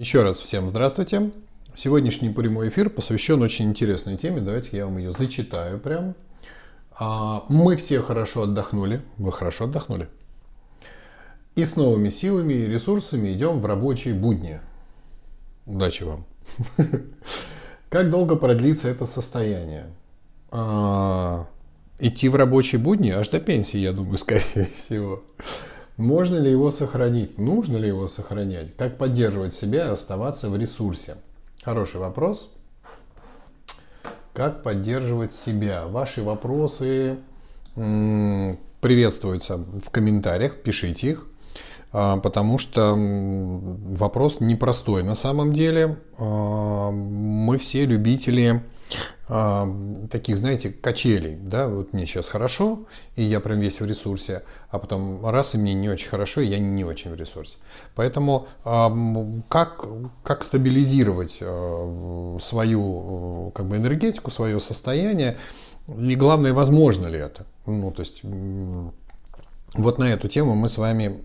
Еще раз всем здравствуйте. Сегодняшний прямой эфир посвящен очень интересной теме. Давайте я вам ее зачитаю прям. А, мы все хорошо отдохнули. Вы хорошо отдохнули. И с новыми силами и ресурсами идем в рабочие будни. Удачи вам. Как долго продлится это состояние? А, идти в рабочие будни аж до пенсии, я думаю, скорее всего. Можно ли его сохранить? Нужно ли его сохранять? Как поддерживать себя и оставаться в ресурсе? Хороший вопрос. Как поддерживать себя? Ваши вопросы приветствуются в комментариях, пишите их, а, потому что вопрос непростой на самом деле. А, мы все любители таких, знаете, качелей, да, вот мне сейчас хорошо, и я прям весь в ресурсе, а потом раз, и мне не очень хорошо, и я не очень в ресурсе. Поэтому как, как стабилизировать а, свою как бы, энергетику, свое состояние, и главное, возможно ли это? Ну, то есть вот на эту тему мы с вами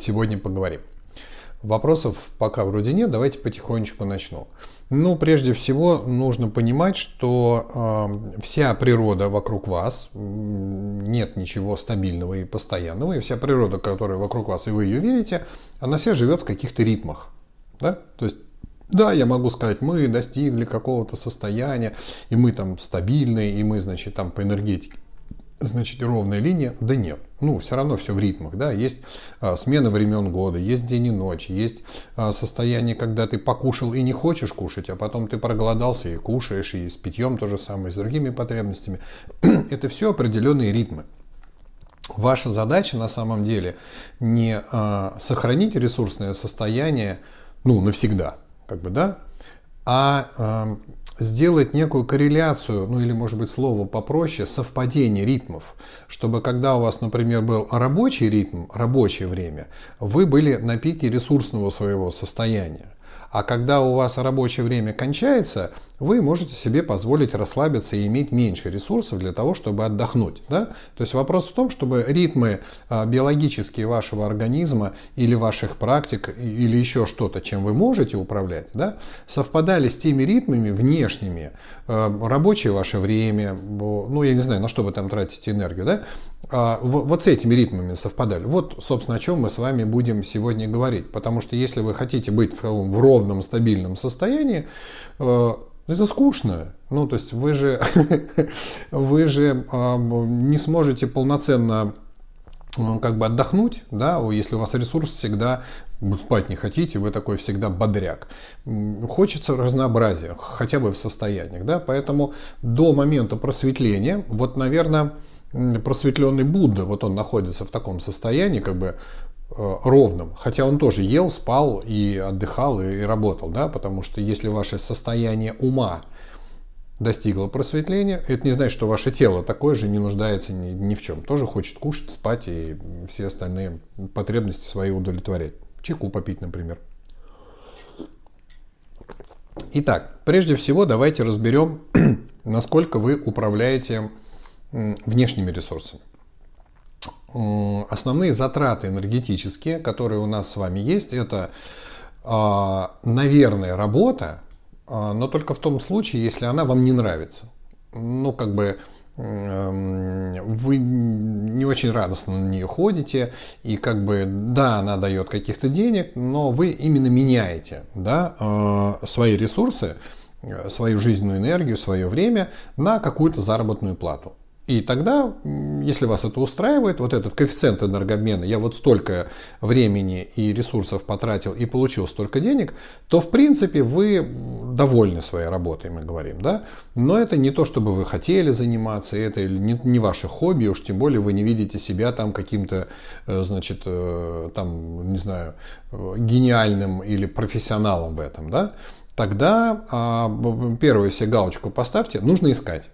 сегодня поговорим. Вопросов пока вроде нет, давайте потихонечку начну. Ну, прежде всего, нужно понимать, что э, вся природа вокруг вас, нет ничего стабильного и постоянного, и вся природа, которая вокруг вас, и вы ее видите, она вся живет в каких-то ритмах. Да? То есть да, я могу сказать, мы достигли какого-то состояния, и мы там стабильные, и мы, значит, там по энергетике значит, ровная линия? Да нет. Ну, все равно все в ритмах, да. Есть а, смена времен года, есть день и ночь, есть а, состояние, когда ты покушал и не хочешь кушать, а потом ты проголодался и кушаешь, и с питьем то же самое, и с другими потребностями. Это все определенные ритмы. Ваша задача на самом деле не а, сохранить ресурсное состояние, ну, навсегда, как бы, да, а, а сделать некую корреляцию, ну или может быть слово попроще, совпадение ритмов, чтобы когда у вас, например, был рабочий ритм, рабочее время, вы были на пике ресурсного своего состояния. А когда у вас рабочее время кончается, вы можете себе позволить расслабиться и иметь меньше ресурсов для того, чтобы отдохнуть. Да? То есть вопрос в том, чтобы ритмы а, биологические вашего организма или ваших практик или еще что-то, чем вы можете управлять, да, совпадали с теми ритмами внешними, а, рабочее ваше время, ну я не знаю, на что вы там тратите энергию, да, а, вот с этими ритмами совпадали. Вот, собственно, о чем мы с вами будем сегодня говорить. Потому что если вы хотите быть в ровном, стабильном состоянии, это скучно. Ну, то есть вы же, вы же не сможете полноценно ну, как бы отдохнуть, да, если у вас ресурс всегда спать не хотите, вы такой всегда бодряк. Хочется разнообразия, хотя бы в состояниях, да, поэтому до момента просветления, вот, наверное, просветленный Будда, вот он находится в таком состоянии, как бы э, ровном, хотя он тоже ел, спал и отдыхал и, и работал, да, потому что если ваше состояние ума достигло просветления, это не значит, что ваше тело такое же не нуждается ни, ни в чем, тоже хочет кушать, спать и все остальные потребности свои удовлетворять, чайку попить, например. Итак, прежде всего давайте разберем, насколько вы управляете внешними ресурсами. Основные затраты энергетические, которые у нас с вами есть, это, а, наверное, работа, а, но только в том случае, если она вам не нравится. Ну, как бы вы не очень радостно на нее ходите, и как бы, да, она дает каких-то денег, но вы именно меняете да, а, свои ресурсы, свою жизненную энергию, свое время на какую-то заработную плату. И тогда, если вас это устраивает, вот этот коэффициент энергообмена, я вот столько времени и ресурсов потратил и получил столько денег, то в принципе вы довольны своей работой, мы говорим, да? Но это не то, чтобы вы хотели заниматься, это не, не ваше хобби, уж тем более вы не видите себя там каким-то, э, значит, э, там, не знаю, э, гениальным или профессионалом в этом, да? Тогда а, первую себе галочку поставьте, нужно искать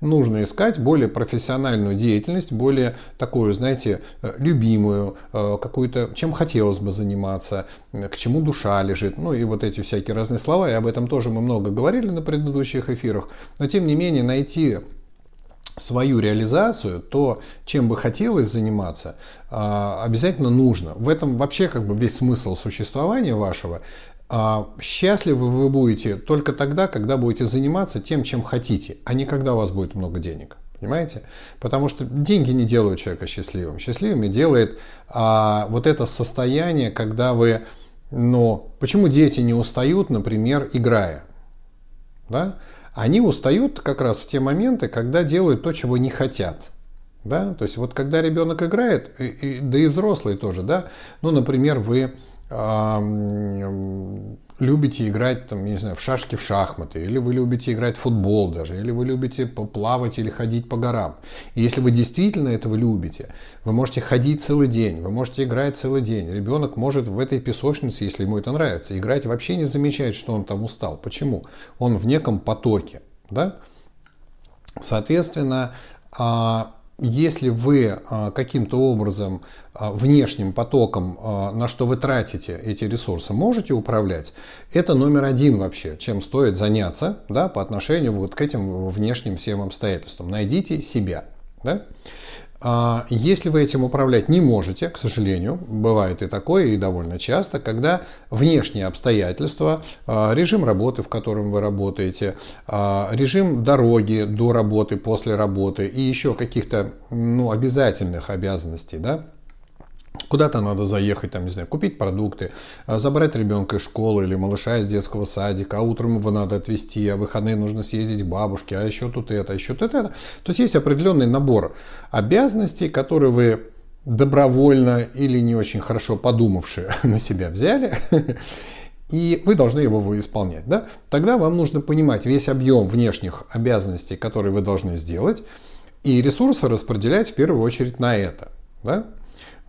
нужно искать более профессиональную деятельность, более такую, знаете, э, любимую, э, какую-то, чем хотелось бы заниматься, э, к чему душа лежит, ну и вот эти всякие разные слова, и об этом тоже мы много говорили на предыдущих эфирах, но тем не менее найти свою реализацию, то, чем бы хотелось заниматься, а, обязательно нужно. В этом вообще как бы весь смысл существования вашего. А, счастливы вы будете только тогда, когда будете заниматься тем, чем хотите, а не когда у вас будет много денег. Понимаете? Потому что деньги не делают человека счастливым. Счастливыми делает а, вот это состояние, когда вы... Но почему дети не устают, например, играя? Да? Они устают как раз в те моменты, когда делают то, чего не хотят. Да? То есть вот когда ребенок играет, и, и, да и взрослые тоже, да, ну, например, вы любите играть, там, не знаю, в шашки, в шахматы, или вы любите играть в футбол даже, или вы любите плавать или ходить по горам. И если вы действительно этого любите, вы можете ходить целый день, вы можете играть целый день. Ребенок может в этой песочнице, если ему это нравится, играть вообще не замечает, что он там устал. Почему? Он в неком потоке. Да? Соответственно, а, если вы а, каким-то образом а, внешним потоком, а, на что вы тратите эти ресурсы, можете управлять, это номер один вообще, чем стоит заняться да, по отношению вот к этим внешним всем обстоятельствам. Найдите себя. Да? А, если вы этим управлять не можете, к сожалению, бывает и такое, и довольно часто, когда внешние обстоятельства, а, режим работы, в котором вы работаете, а, режим дороги до работы, после работы и еще каких-то ну, обязательных обязанностей, да, Куда-то надо заехать, там, не знаю, купить продукты, а, забрать ребенка из школы или малыша из детского садика, а утром его надо отвезти, а в выходные нужно съездить к бабушке, а еще тут это, а еще тут это. То есть есть определенный набор обязанностей, которые вы добровольно или не очень хорошо подумавшие на себя взяли, и вы должны его исполнять. Да? Тогда вам нужно понимать весь объем внешних обязанностей, которые вы должны сделать, и ресурсы распределять в первую очередь на это. Да?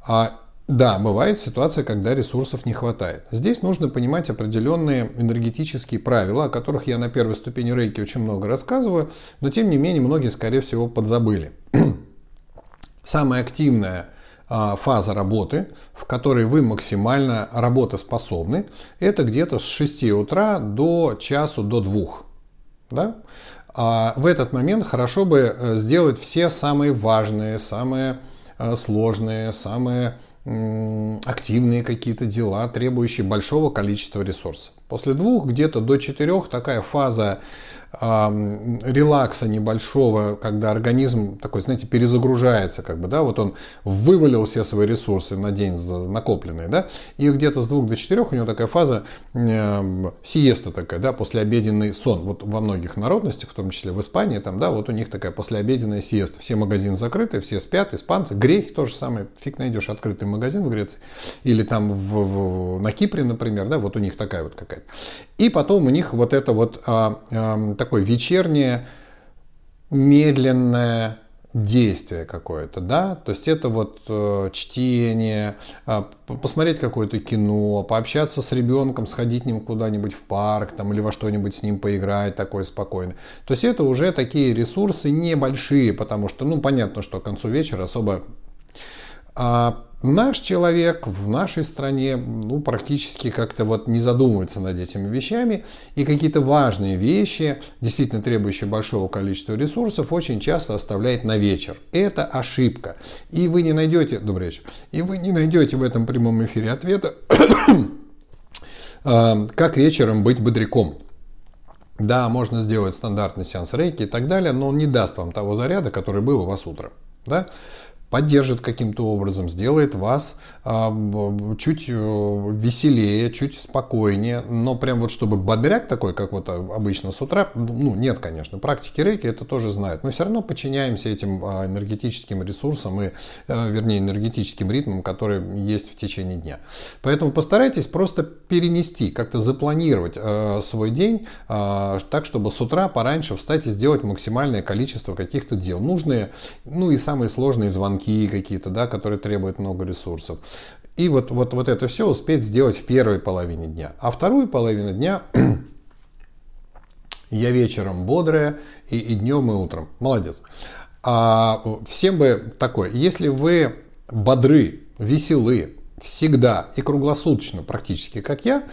А да, бывает ситуация, когда ресурсов не хватает. Здесь нужно понимать определенные энергетические правила, о которых я на первой ступени рейки очень много рассказываю, но тем не менее многие, скорее всего, подзабыли. Самая активная а, фаза работы, в которой вы максимально работоспособны, это где-то с 6 утра до часу, до 2. Да? А в этот момент хорошо бы э, сделать все самые важные, самые сложные, самые активные какие-то дела, требующие большого количества ресурсов. После двух, где-то до четырех, такая фаза релакса небольшого, когда организм такой, знаете, перезагружается, как бы, да, вот он вывалил все свои ресурсы на день накопленные, да, и где-то с двух до четырех у него такая фаза э, сиеста такая, да, послеобеденный сон. Вот во многих народностях, в том числе в Испании, там, да, вот у них такая послеобеденная сиеста. Все магазины закрыты, все спят, испанцы, грехи то же самое, фиг найдешь открытый магазин в Греции, или там в, в, на Кипре, например, да, вот у них такая вот какая-то. И потом у них вот это вот а, а, такое вечернее, медленное действие какое-то, да, то есть это вот э, чтение, э, посмотреть какое-то кино, пообщаться с ребенком, сходить ним куда-нибудь в парк там, или во что-нибудь с ним поиграть такое спокойно. То есть это уже такие ресурсы небольшие, потому что, ну, понятно, что к концу вечера особо а Наш человек в нашей стране ну, практически как-то вот не задумывается над этими вещами, и какие-то важные вещи, действительно требующие большого количества ресурсов, очень часто оставляет на вечер. Это ошибка. И вы не найдете, добрый вечер, и вы не найдете в этом прямом эфире ответа, а, как вечером быть бодряком. Да, можно сделать стандартный сеанс рейки и так далее, но он не даст вам того заряда, который был у вас утром. Да? Поддержит каким-то образом, сделает вас а, чуть э, веселее, чуть спокойнее, но прям вот чтобы бодряк такой, как вот обычно с утра, ну нет, конечно, практики рейки это тоже знают. Мы все равно подчиняемся этим а, энергетическим ресурсам и, э, вернее, энергетическим ритмам, которые есть в течение дня. Поэтому постарайтесь просто перенести, как-то запланировать э, свой день так, чтобы с утра пораньше встать и сделать максимальное количество каких-то дел. Нужные, ну и самые сложные звонки звонки какие-то, да, которые требуют много ресурсов. И вот, вот, вот это все успеть сделать в первой половине дня. А вторую половину дня я вечером бодрая и, и днем, и утром. Молодец. А всем бы такое, если вы бодры, веселы, всегда и круглосуточно практически, как я,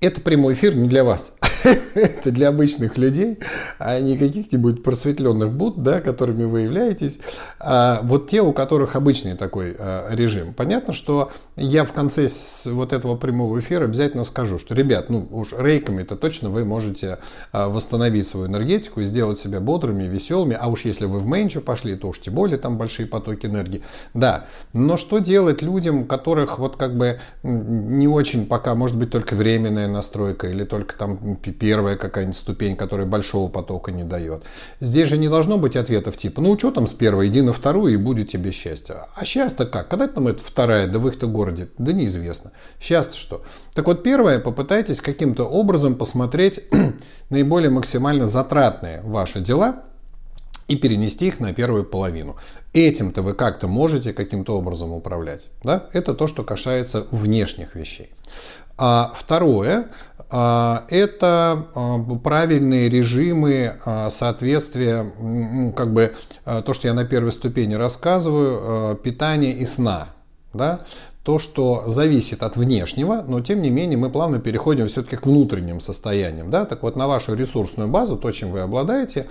это прямой эфир не для вас. это для обычных людей, а не каких-нибудь просветленных буд, да, которыми вы являетесь. А вот те, у которых обычный такой а, режим. Понятно, что я в конце вот этого прямого эфира обязательно скажу, что, ребят, ну уж рейками-то точно вы можете а, восстановить свою энергетику сделать себя бодрыми, веселыми. А уж если вы в менчу пошли, то уж тем более там большие потоки энергии. Да, но что делать людям, которых вот как бы не очень пока, может быть, только временная настройка или только там первая какая-нибудь ступень, которая большого потока не дает. Здесь же не должно быть ответов типа, ну что там с первой, иди на вторую и будет тебе счастье. А счастье как? Когда там это вторая, да в их-то городе? Да неизвестно. Счастье что? Так вот, первое, попытайтесь каким-то образом посмотреть наиболее максимально затратные ваши дела и перенести их на первую половину. Этим-то вы как-то можете каким-то образом управлять. Да? Это то, что касается внешних вещей. А второе, это а, правильные режимы а, соответствия, как бы то, что я на первой ступени рассказываю, питания и сна. Да? то, что зависит от внешнего, но тем не менее мы плавно переходим все-таки к внутренним состояниям. Да? Так вот, на вашу ресурсную базу, то, чем вы обладаете, а,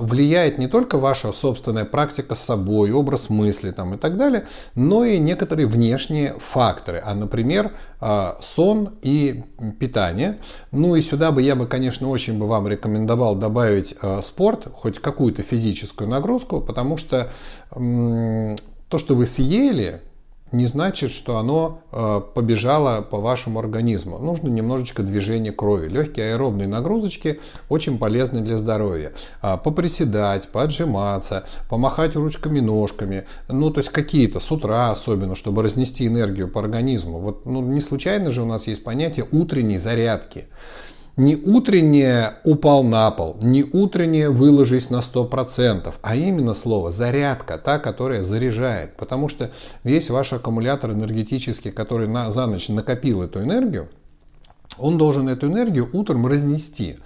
влияет не только ваша собственная практика с собой, образ мысли там, и так далее, но и некоторые внешние факторы, а, например, а, сон и питание. Ну и сюда бы я бы, конечно, очень бы вам рекомендовал добавить а, спорт, хоть какую-то физическую нагрузку, потому что то, что вы съели, не значит, что оно э, побежало по вашему организму. Нужно немножечко движения крови. Легкие аэробные нагрузочки очень полезны для здоровья. А, поприседать, поджиматься, помахать ручками, ножками. Ну, то есть какие-то с утра особенно, чтобы разнести энергию по организму. Вот ну, не случайно же у нас есть понятие утренней зарядки. Не утреннее упал на пол, не утреннее выложись на 100%, а именно слово зарядка, та, которая заряжает. Потому что весь ваш аккумулятор энергетический, который на, за ночь накопил эту энергию, он должен эту энергию утром разнести.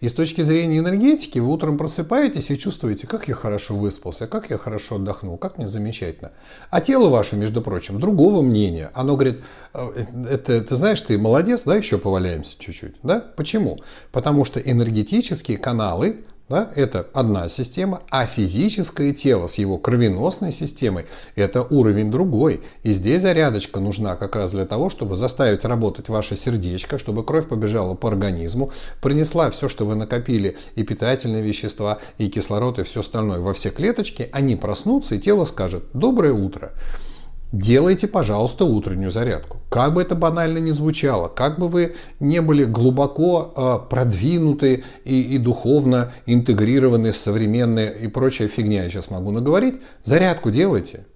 И с точки зрения энергетики вы утром просыпаетесь и чувствуете, как я хорошо выспался, как я хорошо отдохнул, как мне замечательно. А тело ваше, между прочим, другого мнения. Оно говорит, «Э, это, ты знаешь, ты молодец, да, еще поваляемся чуть-чуть. Да? Почему? Потому что энергетические каналы да, это одна система, а физическое тело с его кровеносной системой – это уровень другой. И здесь зарядочка нужна как раз для того, чтобы заставить работать ваше сердечко, чтобы кровь побежала по организму, принесла все, что вы накопили, и питательные вещества, и кислород, и все остальное во все клеточки, они проснутся, и тело скажет «доброе утро». Делайте, пожалуйста, утреннюю зарядку. Как бы это банально ни звучало, как бы вы не были глубоко э, продвинуты и, и духовно интегрированы в современные и прочая фигня, я сейчас могу наговорить, зарядку делайте.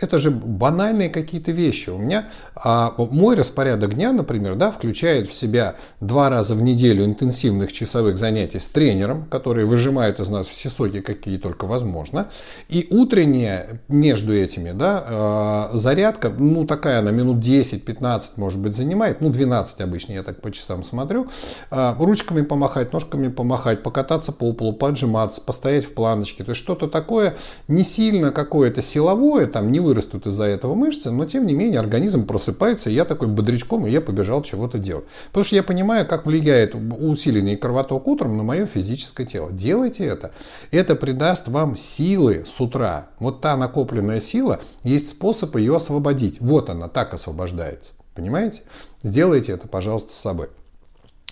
Это же банальные какие-то вещи. У меня а, мой распорядок дня, например, да, включает в себя два раза в неделю интенсивных часовых занятий с тренером, который выжимает из нас все соки, какие только возможно. И утренняя между этими да, а, зарядка, ну такая на минут 10-15 может быть занимает, ну 12 обычно я так по часам смотрю. А, ручками помахать, ножками помахать, покататься по полу, поджиматься, постоять в планочке. То есть что-то такое не сильно какое-то силовое, там не вырастут из-за этого мышцы, но тем не менее организм просыпается, и я такой бодрячком, и я побежал чего-то делать. Потому что я понимаю, как влияет усиленный кровоток утром на мое физическое тело. Делайте это. Это придаст вам силы с утра. Вот та накопленная сила, есть способ ее освободить. Вот она так освобождается. Понимаете? Сделайте это, пожалуйста, с собой.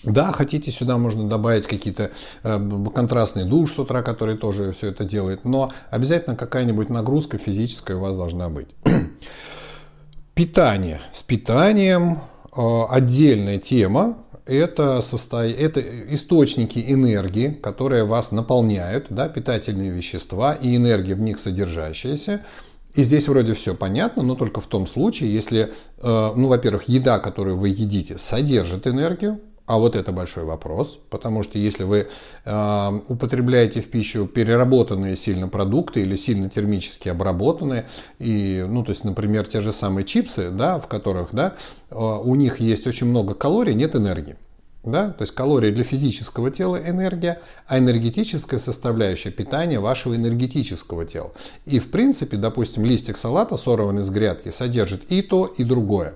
Да, хотите, сюда можно добавить какие-то э, контрастный душ с утра, который тоже все это делает, но обязательно какая-нибудь нагрузка физическая у вас должна быть. Питание. С питанием э, отдельная тема. Это, состо... это источники энергии, которые вас наполняют, да, питательные вещества и энергия в них содержащаяся. И здесь вроде все понятно, но только в том случае, если, э, ну, во-первых, еда, которую вы едите, содержит энергию, а вот это большой вопрос, потому что если вы э, употребляете в пищу переработанные сильно продукты или сильно термически обработанные, и, ну, то есть, например, те же самые чипсы, да, в которых, да, э, у них есть очень много калорий, нет энергии. Да? То есть калории для физического тела энергия, а энергетическая составляющая питания вашего энергетического тела. И в принципе, допустим, листик салата, сорванный с грядки, содержит и то, и другое.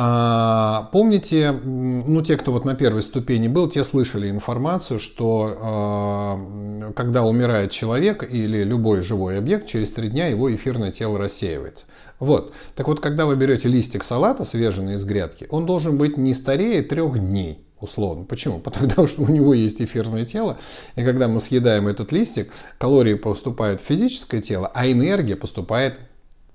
А, помните, ну те, кто вот на первой ступени был, те слышали информацию, что а, когда умирает человек или любой живой объект, через три дня его эфирное тело рассеивается. Вот. Так вот, когда вы берете листик салата, свеженный из грядки, он должен быть не старее трех дней условно. Почему? Потому что у него есть эфирное тело, и когда мы съедаем этот листик, калории поступают в физическое тело, а энергия поступает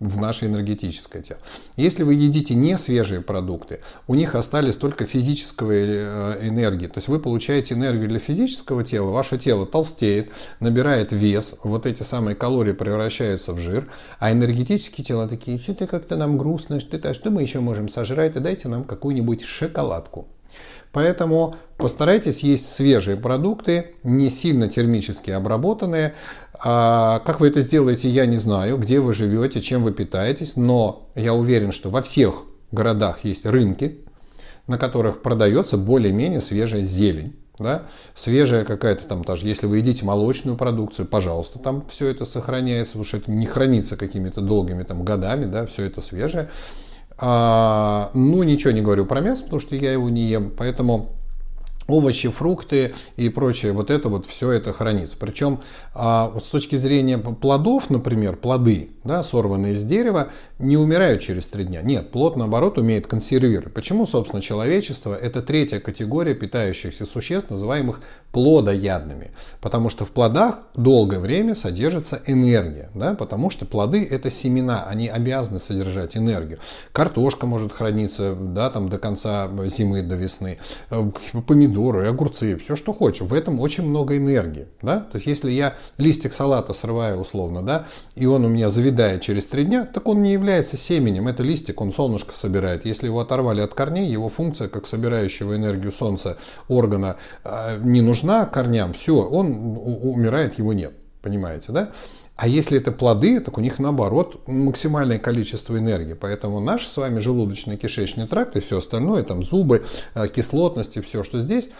в наше энергетическое тело. Если вы едите не свежие продукты, у них остались только физического э, энергии. То есть вы получаете энергию для физического тела, ваше тело толстеет, набирает вес, вот эти самые калории превращаются в жир, а энергетические тела такие, что-то как-то нам грустно, что-то, что мы еще можем сожрать, и дайте нам какую-нибудь шоколадку. Поэтому постарайтесь есть свежие продукты, не сильно термически обработанные. А как вы это сделаете, я не знаю, где вы живете, чем вы питаетесь, но я уверен, что во всех городах есть рынки, на которых продается более-менее свежая зелень. Да? Свежая какая-то там, даже если вы едите молочную продукцию, пожалуйста, там все это сохраняется, потому что это не хранится какими-то долгими там годами, да, все это свежее. А, ну, ничего не говорю про мясо, потому что я его не ем, поэтому овощи, фрукты и прочее, вот это вот все это хранится. Причем а, с точки зрения плодов, например, плоды, да, сорванные с дерева, не умирают через три дня. Нет, плод, наоборот, умеет консервировать. Почему, собственно, человечество – это третья категория питающихся существ, называемых плодоядными? Потому что в плодах долгое время содержится энергия, да, потому что плоды – это семена, они обязаны содержать энергию. Картошка может храниться да, там, до конца зимы, до весны, э, помидоры, огурцы, все, что хочешь. В этом очень много энергии. Да? То есть, если я листик салата срываю условно, да, и он у меня завидает через три дня, так он не является семенем. Это листик, он солнышко собирает. Если его оторвали от корней, его функция, как собирающего энергию солнца органа, а, не нужна корням, все, он умирает, его нет. Понимаете, да? А если это плоды, так у них наоборот максимальное количество энергии. Поэтому наш с вами желудочно-кишечный тракт и все остальное, там зубы, э, кислотность и все, что здесь,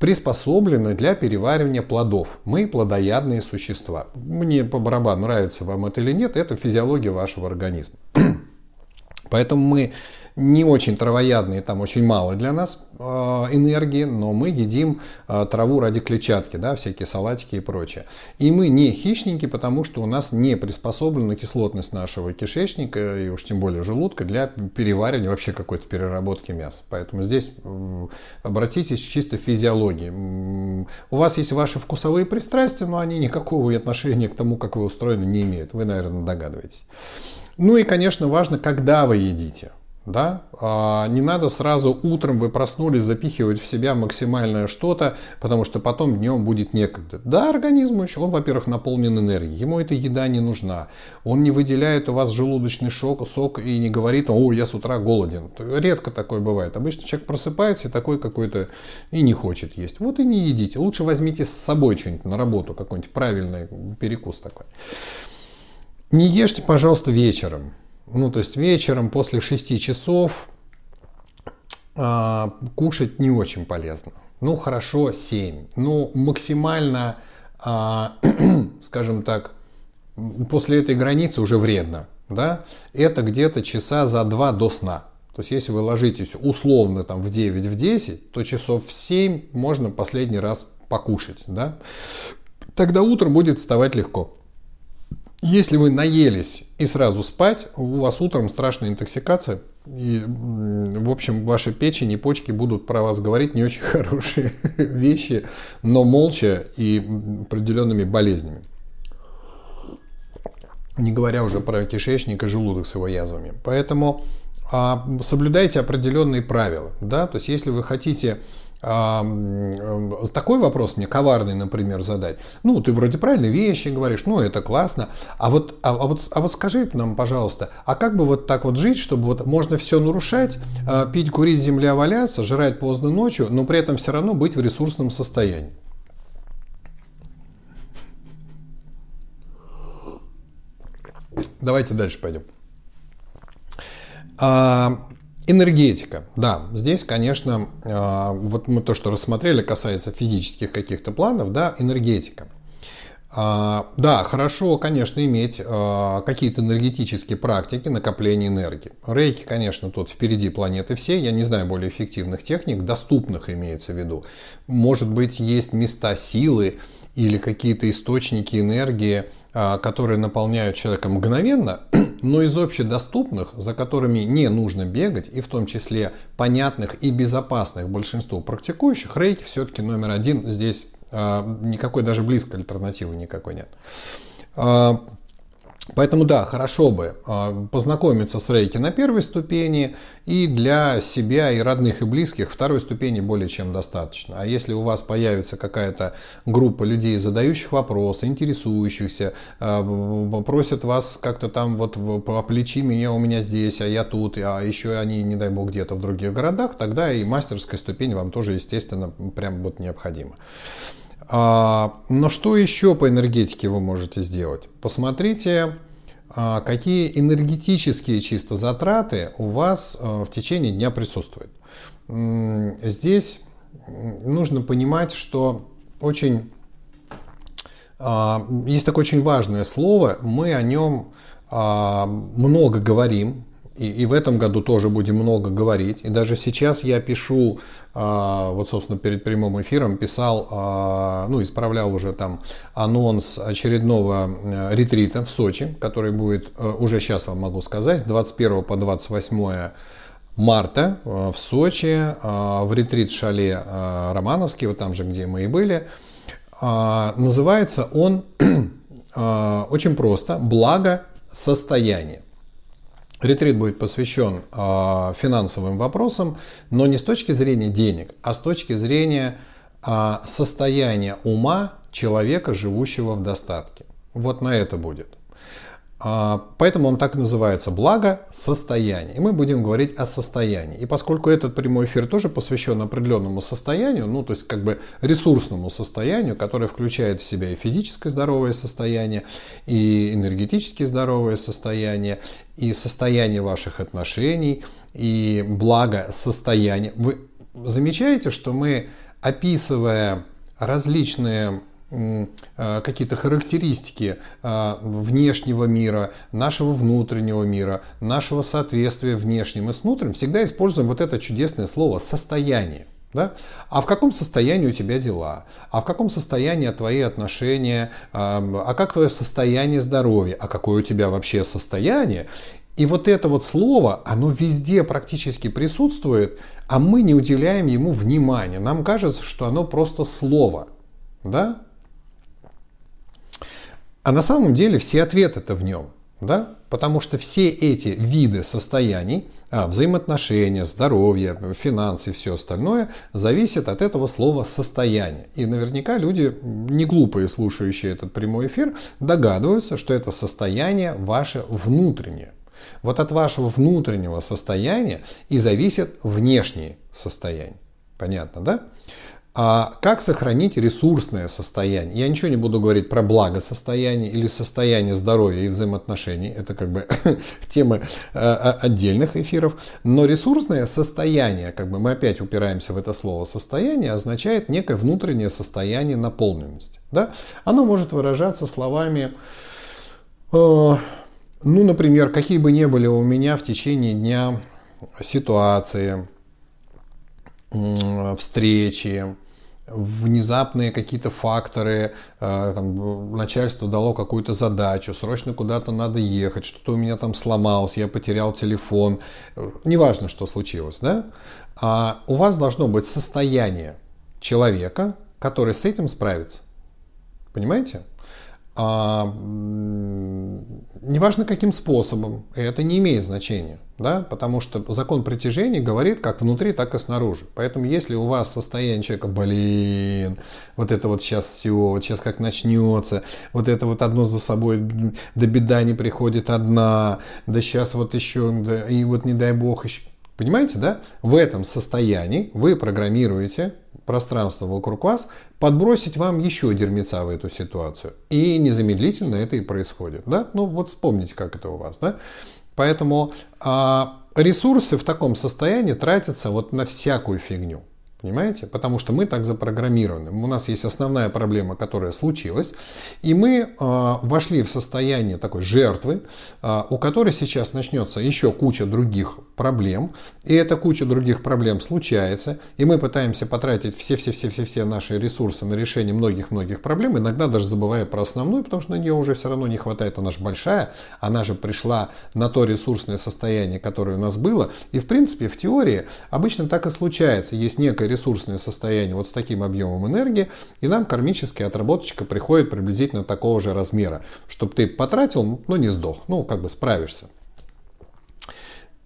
приспособлены для переваривания плодов. Мы плодоядные существа. Мне по барабану, нравится вам это или нет, это физиология вашего организма. Поэтому мы не очень травоядные, там очень мало для нас э, энергии, но мы едим э, траву ради клетчатки, да, всякие салатики и прочее. И мы не хищники, потому что у нас не приспособлена кислотность нашего кишечника и уж тем более желудка для переваривания вообще какой-то переработки мяса. Поэтому здесь обратитесь чисто к физиологии. У вас есть ваши вкусовые пристрастия, но они никакого отношения к тому, как вы устроены, не имеют. Вы, наверное, догадываетесь. Ну и, конечно, важно, когда вы едите. Да? А не надо сразу утром вы проснулись запихивать в себя максимальное что-то, потому что потом днем будет некогда. Да, организм еще, он, во-первых, наполнен энергией, ему эта еда не нужна. Он не выделяет у вас желудочный шок, сок и не говорит, о, я с утра голоден. Редко такое бывает. Обычно человек просыпается и такой какой-то и не хочет есть. Вот и не едите. Лучше возьмите с собой что-нибудь на работу, какой-нибудь правильный перекус такой. Не ешьте, пожалуйста, вечером. Ну, то есть вечером после 6 часов э, кушать не очень полезно. Ну, хорошо, 7. Ну, максимально, э, скажем так, после этой границы уже вредно. Да? Это где-то часа за 2 до сна. То есть, если вы ложитесь условно там, в 9, в 10, то часов в 7 можно последний раз покушать. Да? Тогда утром будет вставать легко. Если вы наелись и сразу спать, у вас утром страшная интоксикация. И, в общем, ваши печень и почки будут про вас говорить не очень хорошие вещи, но молча и определенными болезнями. Не говоря уже про кишечник и желудок с его язвами. Поэтому а, соблюдайте определенные правила. Да? То есть, если вы хотите такой вопрос мне коварный, например, задать. Ну, ты вроде правильные вещи говоришь, ну, это классно. А вот, а, а вот, а вот скажи нам, пожалуйста, а как бы вот так вот жить, чтобы вот можно все нарушать, а, пить, курить, земля валяться, жрать поздно ночью, но при этом все равно быть в ресурсном состоянии? Давайте дальше пойдем. А, Энергетика, да, здесь, конечно, а, вот мы то, что рассмотрели, касается физических каких-то планов, да, энергетика. А, да, хорошо, конечно, иметь а, какие-то энергетические практики накопления энергии. Рейки, конечно, тут впереди планеты все. Я не знаю более эффективных техник, доступных имеется в виду. Может быть, есть места силы или какие-то источники энергии, которые наполняют человека мгновенно, но из общедоступных, за которыми не нужно бегать, и в том числе понятных и безопасных большинству практикующих, рейки все-таки номер один здесь а, никакой даже близкой альтернативы никакой нет. А, поэтому да, хорошо бы а, познакомиться с рейки на первой ступени и для себя и родных и близких второй ступени более чем достаточно. А если у вас появится какая-то группа людей, задающих вопросы, интересующихся, просят вас как-то там вот поплечи меня у меня здесь, а я тут, а еще они, не дай бог, где-то в других городах, тогда и мастерская ступень вам тоже, естественно, прям вот необходима. А, но что еще по энергетике вы можете сделать? Посмотрите, а, какие энергетические чисто затраты у вас а, в течение дня присутствуют. Здесь нужно понимать, что очень есть такое очень важное слово, мы о нем много говорим, и, и в этом году тоже будем много говорить. И даже сейчас я пишу, а, вот, собственно, перед прямым эфиром писал, а, ну, исправлял уже там анонс очередного э, ретрита в Сочи, который будет, э, уже сейчас вам могу сказать, с 21 по 28 марта э, в Сочи, в ретрит-шале Романовский, вот там же, где мы и были. Называется он очень просто «Благо состояние». Ретрит будет посвящен э, финансовым вопросам, но не с точки зрения денег, а с точки зрения э, состояния ума человека, живущего в достатке. Вот на это будет. А, поэтому он так и называется «Благо состояние». И мы будем говорить о состоянии. И поскольку этот прямой эфир тоже посвящен определенному состоянию, ну то есть как бы ресурсному состоянию, которое включает в себя и физическое здоровое состояние, и энергетически здоровое состояние, и состояние ваших отношений, и благо состояние. Вы замечаете, что мы, описывая различные какие-то характеристики э, внешнего мира, нашего внутреннего мира, нашего соответствия внешним и с внутренним, всегда используем вот это чудесное слово «состояние». Да? А в каком состоянии у тебя дела? А в каком состоянии твои отношения? А как твое состояние здоровья? А какое у тебя вообще состояние? И вот это вот слово, оно везде практически присутствует, а мы не уделяем ему внимания. Нам кажется, что оно просто слово. Да? А на самом деле все ответы-то в нем. Да? Потому что все эти виды состояний, а, взаимоотношения, здоровье, финансы и все остальное, зависят от этого слова состояние. И наверняка люди, не глупые, слушающие этот прямой эфир, догадываются, что это состояние ваше внутреннее. Вот от вашего внутреннего состояния и зависит внешнее состояние. Понятно, да? А как сохранить ресурсное состояние? Я ничего не буду говорить про благосостояние или состояние здоровья и взаимоотношений. Это как бы темы э, отдельных эфиров. Но ресурсное состояние, как бы мы опять упираемся в это слово состояние, означает некое внутреннее состояние наполненности. Да? Оно может выражаться словами, э, ну, например, какие бы ни были у меня в течение дня ситуации, встречи, внезапные какие-то факторы, э, там, начальство дало какую-то задачу, срочно куда-то надо ехать, что-то у меня там сломалось, я потерял телефон, неважно, что случилось, да? А у вас должно быть состояние человека, который с этим справится. Понимаете? А, неважно каким способом, это не имеет значения, да, потому что закон притяжения говорит как внутри, так и снаружи. Поэтому если у вас состояние человека, блин, вот это вот сейчас все, вот сейчас как начнется, вот это вот одно за собой, до беда не приходит одна, да сейчас вот еще, да, и вот не дай бог еще. Понимаете, да? В этом состоянии вы программируете пространство вокруг вас, подбросить вам еще дерьмеца в эту ситуацию. И незамедлительно это и происходит. Да? Ну вот вспомните, как это у вас. Да? Поэтому а, ресурсы в таком состоянии тратятся вот на всякую фигню. Понимаете? Потому что мы так запрограммированы. У нас есть основная проблема, которая случилась, и мы э, вошли в состояние такой жертвы, э, у которой сейчас начнется еще куча других проблем, и эта куча других проблем случается, и мы пытаемся потратить все-все-все-все-все наши ресурсы на решение многих-многих проблем, иногда даже забывая про основную, потому что на нее уже все равно не хватает, она же большая, она же пришла на то ресурсное состояние, которое у нас было, и в принципе в теории обычно так и случается, есть некая ресурсное состояние вот с таким объемом энергии, и нам кармическая отработочка приходит приблизительно такого же размера, чтобы ты потратил, но не сдох, ну, как бы справишься.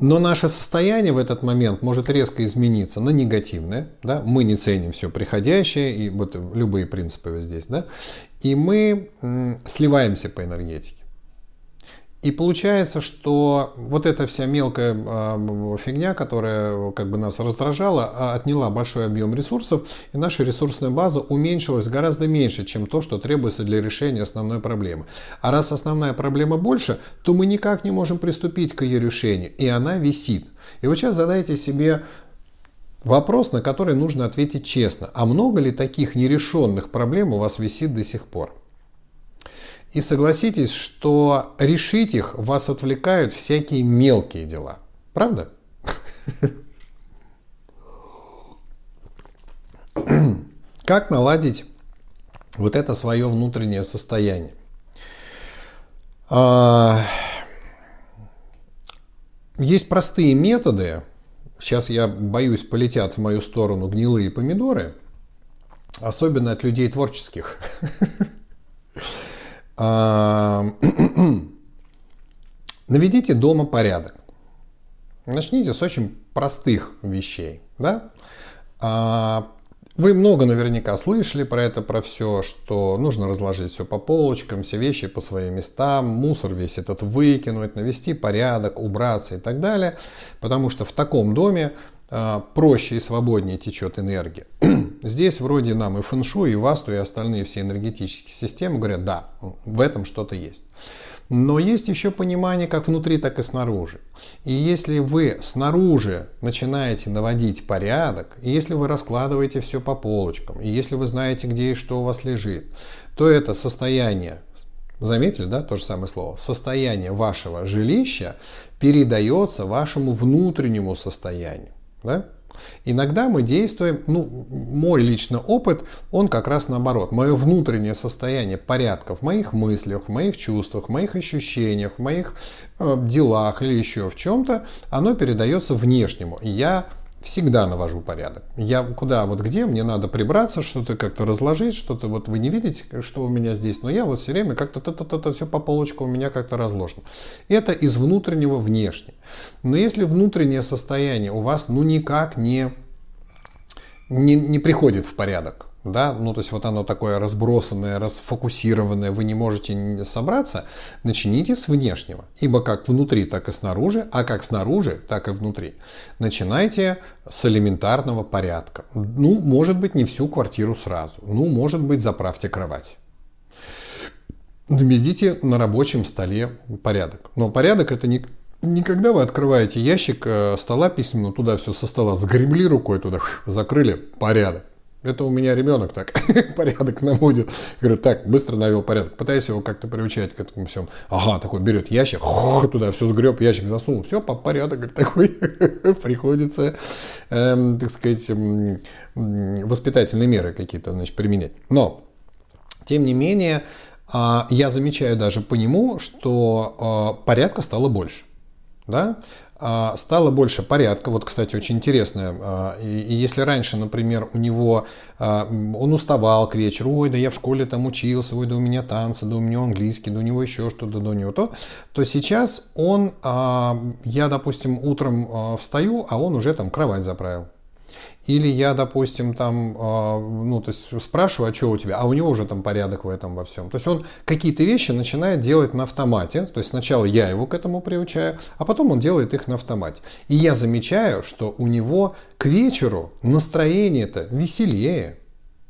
Но наше состояние в этот момент может резко измениться на негативное. Да? Мы не ценим все приходящее, и вот любые принципы здесь. Да? И мы сливаемся по энергетике. И получается, что вот эта вся мелкая э, фигня, которая как бы нас раздражала, а, отняла большой объем ресурсов, и наша ресурсная база уменьшилась гораздо меньше, чем то, что требуется для решения основной проблемы. А раз основная проблема больше, то мы никак не можем приступить к ее решению, и она висит. И вот сейчас задайте себе вопрос, на который нужно ответить честно. А много ли таких нерешенных проблем у вас висит до сих пор? И согласитесь, что решить их вас отвлекают всякие мелкие дела. Правда? Как наладить вот это свое внутреннее состояние? А, есть простые методы. Сейчас я боюсь, полетят в мою сторону гнилые помидоры. Особенно от людей творческих. Наведите дома порядок. Начните с очень простых вещей. Да? А, вы много наверняка слышали про это, про все, что нужно разложить все по полочкам, все вещи по своим местам, мусор весь этот выкинуть, навести порядок, убраться и так далее. Потому что в таком доме проще и свободнее течет энергия. Здесь вроде нам и фэншу, и васту, и остальные все энергетические системы говорят, да, в этом что-то есть. Но есть еще понимание как внутри, так и снаружи. И если вы снаружи начинаете наводить порядок, и если вы раскладываете все по полочкам, и если вы знаете, где и что у вас лежит, то это состояние, заметили, да, то же самое слово, состояние вашего жилища передается вашему внутреннему состоянию. Да? Иногда мы действуем, ну, мой личный опыт, он как раз наоборот. Мое внутреннее состояние порядка в моих мыслях, в моих чувствах, в моих ощущениях, в моих э, делах или еще в чем-то, оно передается внешнему. Я всегда навожу порядок. Я куда, вот где мне надо прибраться, что-то как-то разложить, что-то вот вы не видите, что у меня здесь, но я вот все время как-то та-та-та-та все по полочкам у меня как-то разложено. Это из внутреннего внешне. Но если внутреннее состояние у вас ну никак не, не, не приходит в порядок, да, ну то есть вот оно такое разбросанное, расфокусированное, вы не можете собраться, начните с внешнего, ибо как внутри, так и снаружи, а как снаружи, так и внутри. Начинайте с элементарного порядка. Ну, может быть, не всю квартиру сразу, ну, может быть, заправьте кровать. Наведите на рабочем столе порядок. Но порядок это не, не когда вы открываете ящик э, стола письменного, туда все со стола сгребли рукой, туда закрыли, порядок. Это у меня ребенок так порядок наводит. Говорю, так, быстро навел порядок. Пытаюсь его как-то приучать к этому всему. Ага, такой берет ящик, туда все сгреб, ящик засунул. Все, по порядок говорит, такой приходится, эм, так сказать, эм, воспитательные меры какие-то значит, применять. Но, тем не менее, э, я замечаю даже по нему, что э, порядка стало больше. Да? А, стало больше порядка. Вот, кстати, очень интересно. А, и если раньше, например, у него а, он уставал к вечеру, ой, да я в школе там учился, ой, да у меня танцы, да у меня английский, да у него еще что-то, да у него то, то сейчас он, я, допустим, утром встаю, а он уже там кровать заправил. Или я, допустим, там, а, ну, то есть спрашиваю, а что у тебя, а у него уже там порядок в этом во всем. То есть он какие-то вещи начинает делать на автомате. То есть сначала я его к этому приучаю, а потом он делает их на автомате. И я замечаю, что у него к вечеру настроение-то веселее.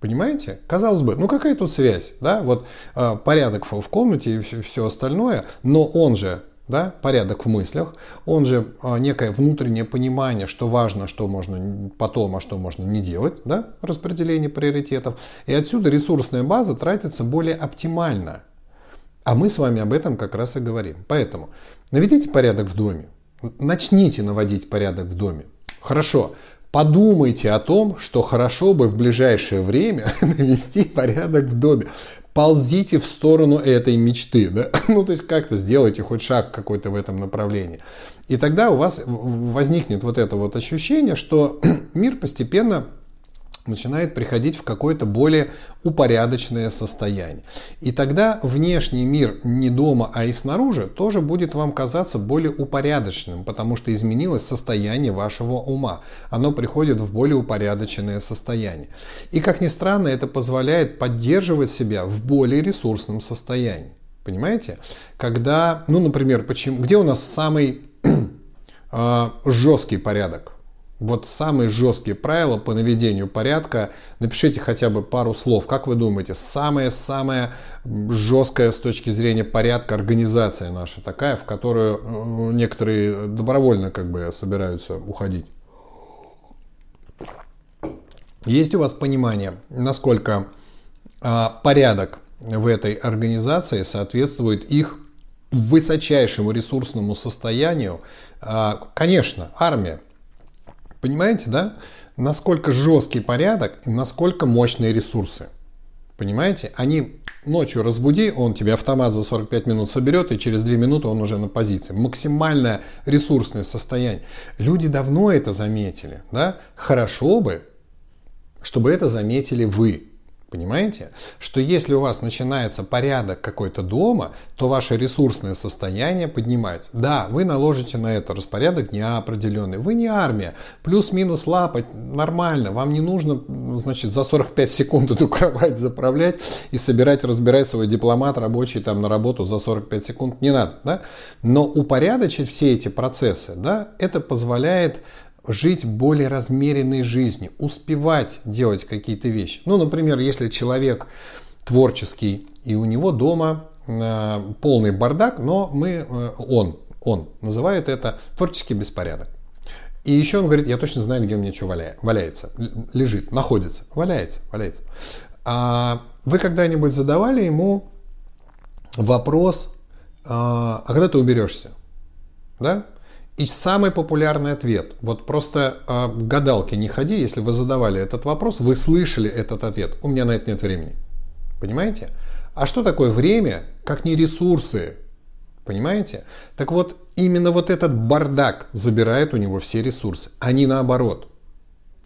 Понимаете? Казалось бы, ну какая тут связь, да? Вот э, порядок в комнате и все остальное, но он же да, порядок в мыслях, он же а, некое внутреннее понимание, что важно, что можно потом, а что можно не делать, да, распределение приоритетов. И отсюда ресурсная база тратится более оптимально. А мы с вами об этом как раз и говорим. Поэтому наведите порядок в доме, начните наводить порядок в доме. Хорошо, подумайте о том, что хорошо бы в ближайшее время навести порядок в доме ползите в сторону этой мечты, да? ну то есть как-то сделайте хоть шаг какой-то в этом направлении. И тогда у вас возникнет вот это вот ощущение, что мир постепенно начинает приходить в какое-то более упорядоченное состояние. И тогда внешний мир не дома, а и снаружи тоже будет вам казаться более упорядоченным, потому что изменилось состояние вашего ума. Оно приходит в более упорядоченное состояние. И как ни странно, это позволяет поддерживать себя в более ресурсном состоянии. Понимаете? Когда, ну, например, почему, где у нас самый э, жесткий порядок? Вот самые жесткие правила по наведению порядка. Напишите хотя бы пару слов. Как вы думаете, самая-самая жесткая с точки зрения порядка организация наша такая, в которую э, некоторые добровольно как бы собираются уходить? Есть у вас понимание, насколько а, порядок в этой организации соответствует их высочайшему ресурсному состоянию? А, конечно, армия Понимаете, да? Насколько жесткий порядок насколько мощные ресурсы. Понимаете? Они ночью разбуди, он тебе автомат за 45 минут соберет, и через 2 минуты он уже на позиции. Максимальное ресурсное состояние. Люди давно это заметили. Да? Хорошо бы, чтобы это заметили вы. Понимаете? Что если у вас начинается порядок какой-то дома, то ваше ресурсное состояние поднимается. Да, вы наложите на это распорядок дня определенный. Вы не армия. Плюс-минус лапать нормально. Вам не нужно, значит, за 45 секунд эту кровать заправлять и собирать, разбирать свой дипломат рабочий там на работу за 45 секунд. Не надо, да? Но упорядочить все эти процессы, да, это позволяет жить более размеренной жизнью, успевать делать какие-то вещи. Ну, например, если человек творческий и у него дома э, полный бардак, но мы, э, он, он называет это творческий беспорядок. И еще он говорит, я точно знаю, где у меня что валя, валяется, лежит, находится, валяется, валяется. А вы когда-нибудь задавали ему вопрос, а, а когда ты уберешься? Да? И самый популярный ответ, вот просто э, гадалки не ходи, если вы задавали этот вопрос, вы слышали этот ответ, у меня на это нет времени. Понимаете? А что такое время, как не ресурсы? Понимаете? Так вот, именно вот этот бардак забирает у него все ресурсы, а не наоборот.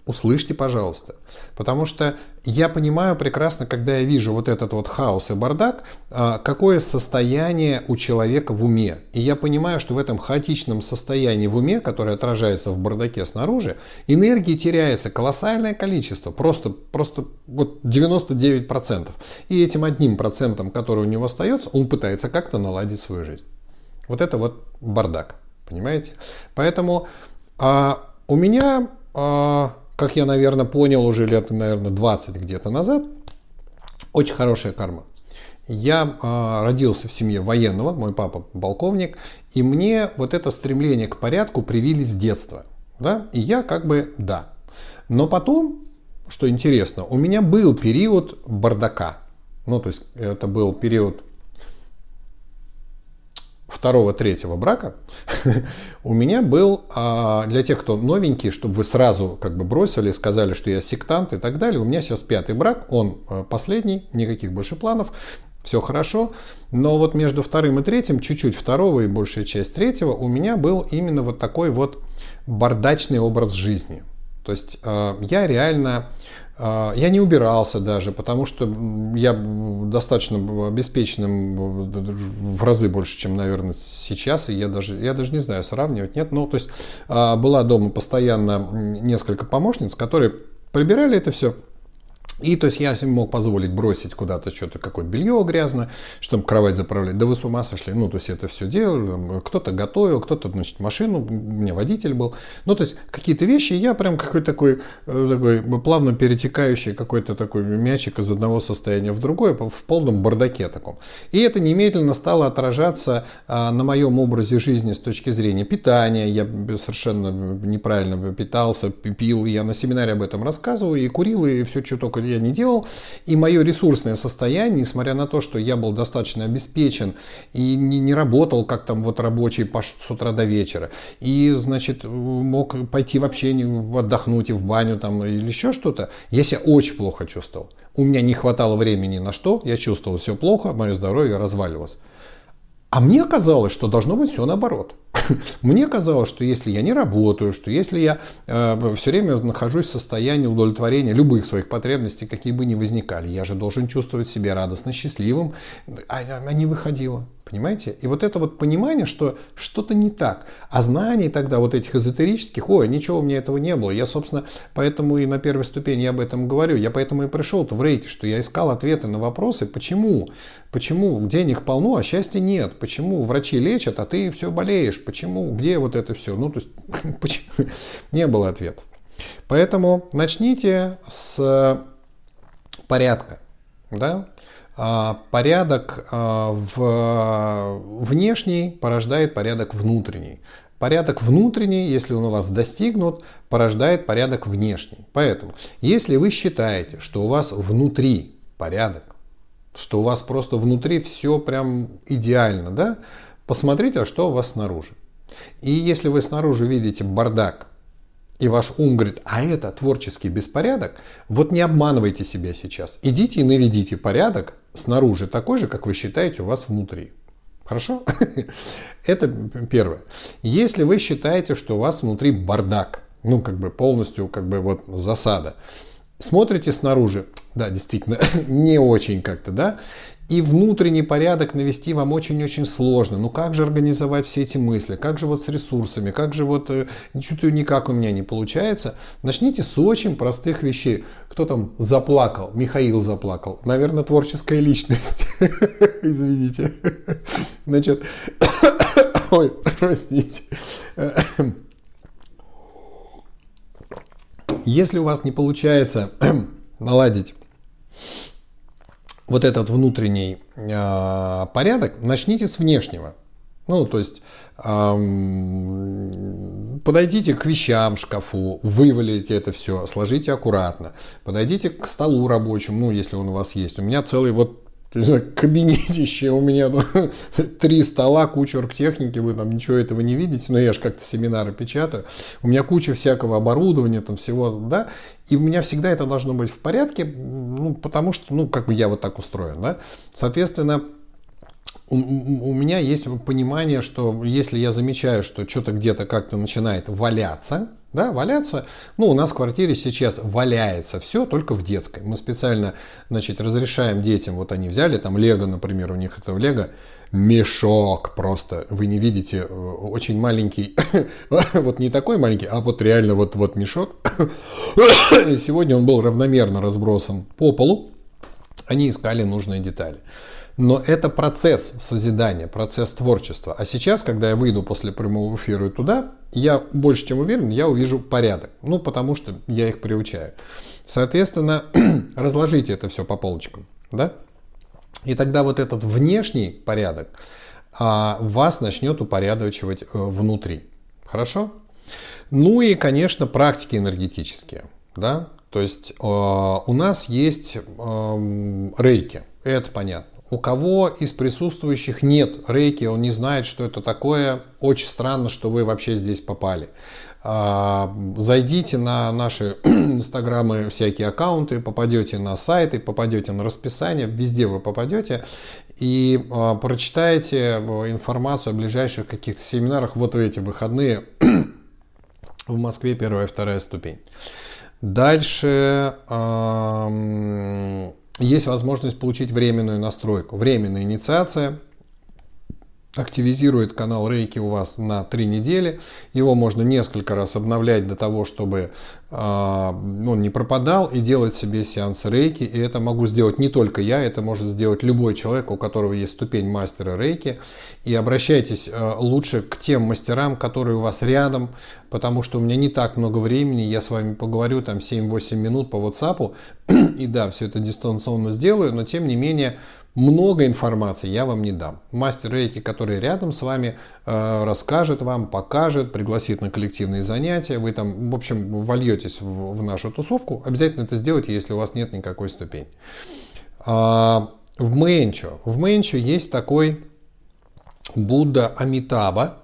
Услышьте, пожалуйста. Потому что я понимаю прекрасно, когда я вижу вот этот вот хаос и бардак, а, какое состояние у человека в уме. И я понимаю, что в этом хаотичном состоянии в уме, которое отражается в бардаке снаружи, энергии теряется колоссальное количество, просто, просто вот 99%. И этим одним процентом, который у него остается, он пытается как-то наладить свою жизнь. Вот это вот бардак, понимаете? Поэтому а, у меня... А, как я, наверное, понял уже лет, наверное, 20 где-то назад, очень хорошая карма. Я э, родился в семье военного, мой папа полковник, и мне вот это стремление к порядку привили с детства. Да? И я как бы да. Но потом, что интересно, у меня был период бардака. Ну, то есть это был период второго, третьего брака у меня был, а, для тех, кто новенький, чтобы вы сразу как бы бросили, сказали, что я сектант и так далее, у меня сейчас пятый брак, он а, последний, никаких больше планов, все хорошо, но вот между вторым и третьим, чуть-чуть второго и большая часть третьего, у меня был именно вот такой вот бардачный образ жизни. То есть а, я реально я не убирался даже, потому что я достаточно обеспеченным в разы больше, чем, наверное, сейчас. И я даже, я даже не знаю, сравнивать нет. Ну, то есть а, была дома постоянно несколько помощниц, которые прибирали это все. И то есть я себе мог позволить бросить куда-то что-то, какое-то белье грязное, чтобы кровать заправлять. Да вы с ума сошли. Ну, то есть это все делал. Кто-то готовил, кто-то, значит, машину, у меня водитель был. Ну, то есть какие-то вещи, я прям какой-то такой, э, такой плавно перетекающий какой-то такой мячик из одного состояния в другое, в полном бардаке таком. И это немедленно стало отражаться а, на моем образе жизни с точки зрения питания. Я совершенно неправильно питался, пил. Я на семинаре об этом рассказываю и курил, и все, что только я не делал. И мое ресурсное состояние, несмотря на то, что я был достаточно обеспечен и не, не работал, как там вот рабочий с утра до вечера, и, значит, мог пойти вообще отдохнуть и в баню там или еще что-то, я себя очень плохо чувствовал. У меня не хватало времени на что, я чувствовал все плохо, мое здоровье разваливалось. А мне казалось, что должно быть все наоборот. Мне казалось, что если я не работаю, что если я э, все время нахожусь в состоянии удовлетворения любых своих потребностей, какие бы ни возникали, я же должен чувствовать себя радостно счастливым, а, а не выходило. Понимаете? И вот это вот понимание, что что-то не так. А знаний тогда вот этих эзотерических, ой, ничего у меня этого не было. Я, собственно, поэтому и на первой ступени я об этом говорю. Я поэтому и пришел-то в рейте, что я искал ответы на вопросы, почему? Почему денег полно, а счастья нет? Почему врачи лечат, а ты все болеешь? Почему? Где вот это все? Ну, то есть, не было ответов. Поэтому начните с порядка. Да? А, порядок а, в внешний порождает порядок внутренний. Порядок внутренний, если он у вас достигнут, порождает порядок внешний. Поэтому, если вы считаете, что у вас внутри порядок, что у вас просто внутри все прям идеально, да, посмотрите, что у вас снаружи. И если вы снаружи видите бардак, и ваш ум говорит, а это творческий беспорядок, вот не обманывайте себя сейчас. Идите и наведите порядок снаружи такой же, как вы считаете у вас внутри. Хорошо? Это первое. Если вы считаете, что у вас внутри бардак, ну, как бы полностью, как бы вот засада, смотрите снаружи, да, действительно, не очень как-то, да, и внутренний порядок навести вам очень-очень сложно. Ну как же организовать все эти мысли? Как же вот с ресурсами? Как же вот э, что-то никак у меня не получается? Начните с очень простых вещей. Кто там заплакал? Михаил заплакал. Наверное, творческая личность. Извините. Значит, ой, простите. Если у вас не получается наладить вот этот внутренний э, порядок, начните с внешнего. Ну, то есть эм, подойдите к вещам в шкафу, вывалите это все, сложите аккуратно. Подойдите к столу рабочему, ну, если он у вас есть. У меня целый вот кабинетище, у меня три стола, куча оргтехники, вы там ничего этого не видите, но я же как-то семинары печатаю. У меня куча всякого оборудования, там всего, да, и у меня всегда это должно быть в порядке, ну, потому что, ну, как бы я вот так устроен, да. Соответственно, у, у меня есть понимание, что если я замечаю, что что-то где-то как-то начинает валяться, да, валяться. Ну, у нас в квартире сейчас валяется все только в детской. Мы специально, значит, разрешаем детям, вот они взяли там Лего, например, у них это в Лего, мешок просто. Вы не видите, э, очень маленький, вот не такой маленький, а вот реально вот, вот мешок. Сегодня он был равномерно разбросан по полу. Они искали нужные детали. Но это процесс созидания, процесс творчества. А сейчас, когда я выйду после прямого эфира туда, я больше чем уверен, я увижу порядок. Ну, потому что я их приучаю. Соответственно, разложите это все по полочкам. Да? И тогда вот этот внешний порядок а, вас начнет упорядочивать э, внутри. Хорошо? Ну и, конечно, практики энергетические. Да? То есть э, у нас есть э, рейки, это понятно. У кого из присутствующих нет рейки, он не знает, что это такое, очень странно, что вы вообще здесь попали. А, зайдите на наши инстаграмы, всякие аккаунты, попадете на сайты, попадете на расписание, везде вы попадете и а, прочитаете информацию о ближайших каких-то семинарах вот в эти выходные в Москве первая и вторая ступень. Дальше есть возможность получить временную настройку. Временная инициация. Активизирует канал Рейки у вас на 3 недели. Его можно несколько раз обновлять для того, чтобы э, он не пропадал и делать себе сеансы Рейки. И это могу сделать не только я, это может сделать любой человек, у которого есть ступень мастера Рейки. И обращайтесь э, лучше к тем мастерам, которые у вас рядом, потому что у меня не так много времени, я с вами поговорю там 7-8 минут по WhatsApp, и да, все это дистанционно сделаю, но тем не менее много информации я вам не дам. Мастер рейки, который рядом с вами, э, расскажет вам, покажет, пригласит на коллективные занятия. Вы там, в общем, вольетесь в, в нашу тусовку. Обязательно это сделайте, если у вас нет никакой ступени. А, в Мэнчо. В Мэнчо есть такой Будда Амитаба.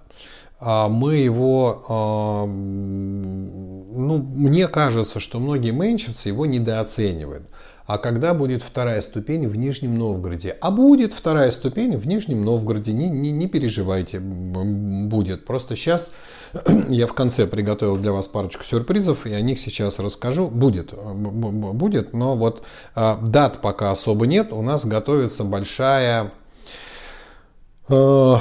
А, мы его, а, ну, мне кажется, что многие мэнчевцы его недооценивают а когда будет вторая ступень в Нижнем Новгороде. А будет вторая ступень в Нижнем Новгороде, не, не, не переживайте, будет. Просто сейчас я в конце приготовил для вас парочку сюрпризов, и о них сейчас расскажу. Будет, будет, но вот а, дат пока особо нет. У нас готовится большая, э,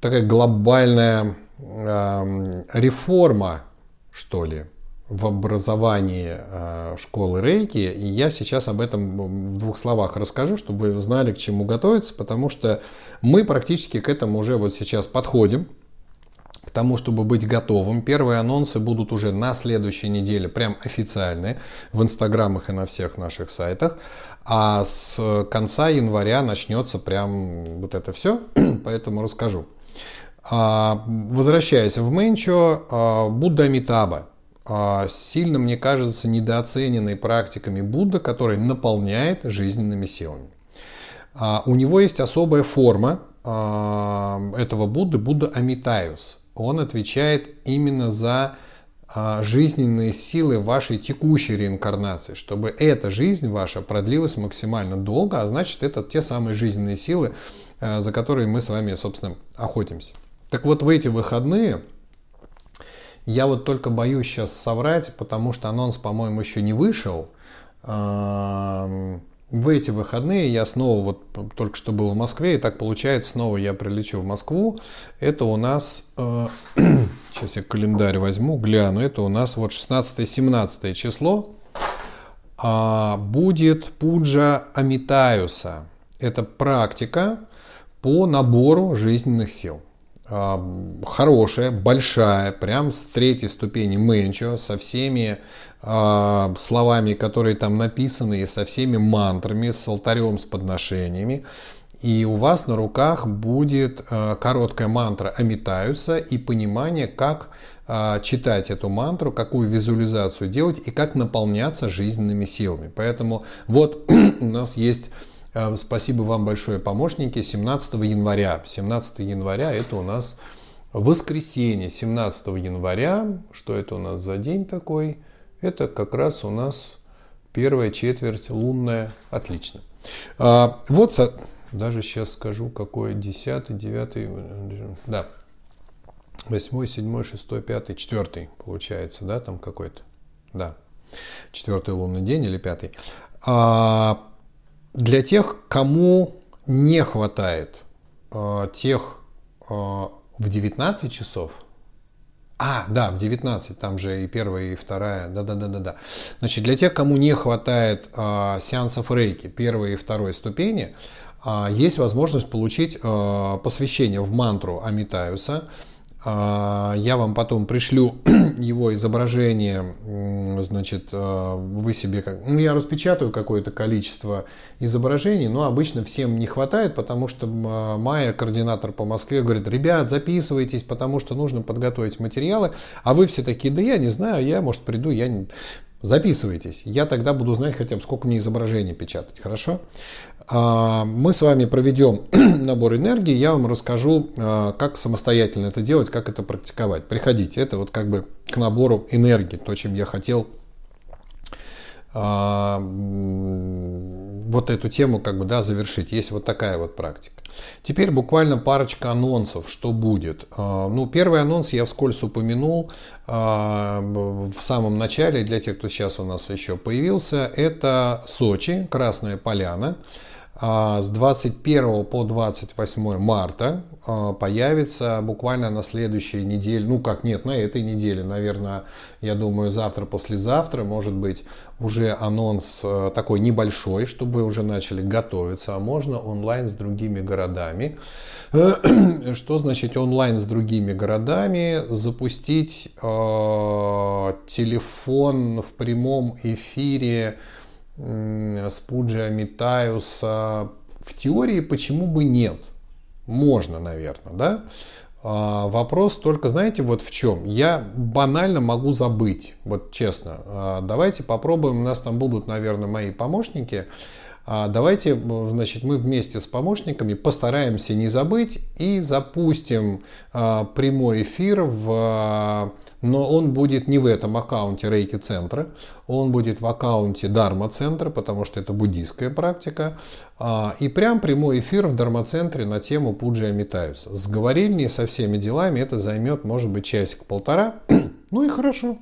такая глобальная э, реформа, что ли, в образовании э, школы Рейки. И я сейчас об этом в двух словах расскажу, чтобы вы знали, к чему готовиться, потому что мы практически к этому уже вот сейчас подходим к тому, чтобы быть готовым. Первые анонсы будут уже на следующей неделе, прям официальные, в инстаграмах и на всех наших сайтах. А с конца января начнется прям вот это все, поэтому расскажу. А, возвращаясь в Менчо, а, Будда Митаба – сильно, мне кажется, недооцененной практиками Будда, который наполняет жизненными силами. А, у него есть особая форма а, этого Будды, Будда Амитаюс. Он отвечает именно за жизненные силы вашей текущей реинкарнации, чтобы эта жизнь ваша продлилась максимально долго, а значит, это те самые жизненные силы, за которые мы с вами, собственно, охотимся. Так вот, в эти выходные я вот только боюсь сейчас соврать, потому что анонс, по-моему, еще не вышел. В эти выходные я снова, вот только что был в Москве, и так получается, снова я прилечу в Москву. Это у нас, э, сейчас я календарь возьму, гляну, это у нас вот 16-17 число а, будет пуджа Амитаюса. Это практика по набору жизненных сил. А, хорошая, большая, прям с третьей ступени менчо, со всеми э, словами, которые там написаны, и со всеми мантрами, с алтарем, с подношениями. И у вас на руках будет э, короткая мантра «Амитаются» и понимание, как э, читать эту мантру, какую визуализацию делать и как наполняться жизненными силами. Поэтому вот у нас есть спасибо вам большое, помощники. 17 января. 17 января это у нас воскресенье. 17 января. Что это у нас за день такой? Это как раз у нас первая четверть лунная. Отлично. А, вот даже сейчас скажу, какой 10, 9, да, 8, 7, 6, 5, 4 получается, да, там какой-то, да, четвертый лунный день или пятый. А, для тех, кому не хватает э, тех э, в 19 часов, а, да, в 19, там же и первая, и вторая, да-да-да-да-да. Значит, для тех, кому не хватает э, сеансов рейки первой и второй ступени, э, есть возможность получить э, посвящение в мантру Амитаюса – я вам потом пришлю его изображение, значит, а, вы себе, как, ну, я распечатаю какое-то количество изображений, но обычно всем не хватает, потому что а, Майя, координатор по Москве, говорит, ребят, записывайтесь, потому что нужно подготовить материалы, а вы все такие, да я не знаю, я, может, приду, я не... Записывайтесь, я тогда буду знать хотя бы, сколько мне изображений печатать, хорошо? А, мы с вами проведем набор энергии, я вам расскажу, а, как самостоятельно это делать, как это практиковать. Приходите, это вот как бы к набору энергии, то, чем я хотел а, вот эту тему как бы, да, завершить. Есть вот такая вот практика. Теперь буквально парочка анонсов, что будет. Ну, первый анонс я вскользь упомянул в самом начале, для тех, кто сейчас у нас еще появился, это Сочи, Красная Поляна. А, с 21 по 28 марта а, появится буквально на следующей неделе, ну как нет, на этой неделе, наверное, я думаю, завтра, послезавтра, может быть, уже анонс а, такой небольшой, чтобы вы уже начали готовиться, а можно онлайн с другими городами. Что значит онлайн с другими городами? Запустить э, телефон в прямом эфире с Пуджи Амитаюса. В теории почему бы нет? Можно, наверное, да? А, вопрос только, знаете, вот в чем? Я банально могу забыть, вот честно. А, давайте попробуем, у нас там будут, наверное, мои помощники. А давайте, значит, мы вместе с помощниками постараемся не забыть и запустим а, прямой эфир в но он будет не в этом аккаунте рейки центра, он будет в аккаунте Дарма центра, потому что это буддийская практика. А, и прям прямой эфир в Дарма центре на тему Пуджи Амитаюса. С говорильней со всеми делами это займет, может быть, часик-полтора. ну и хорошо.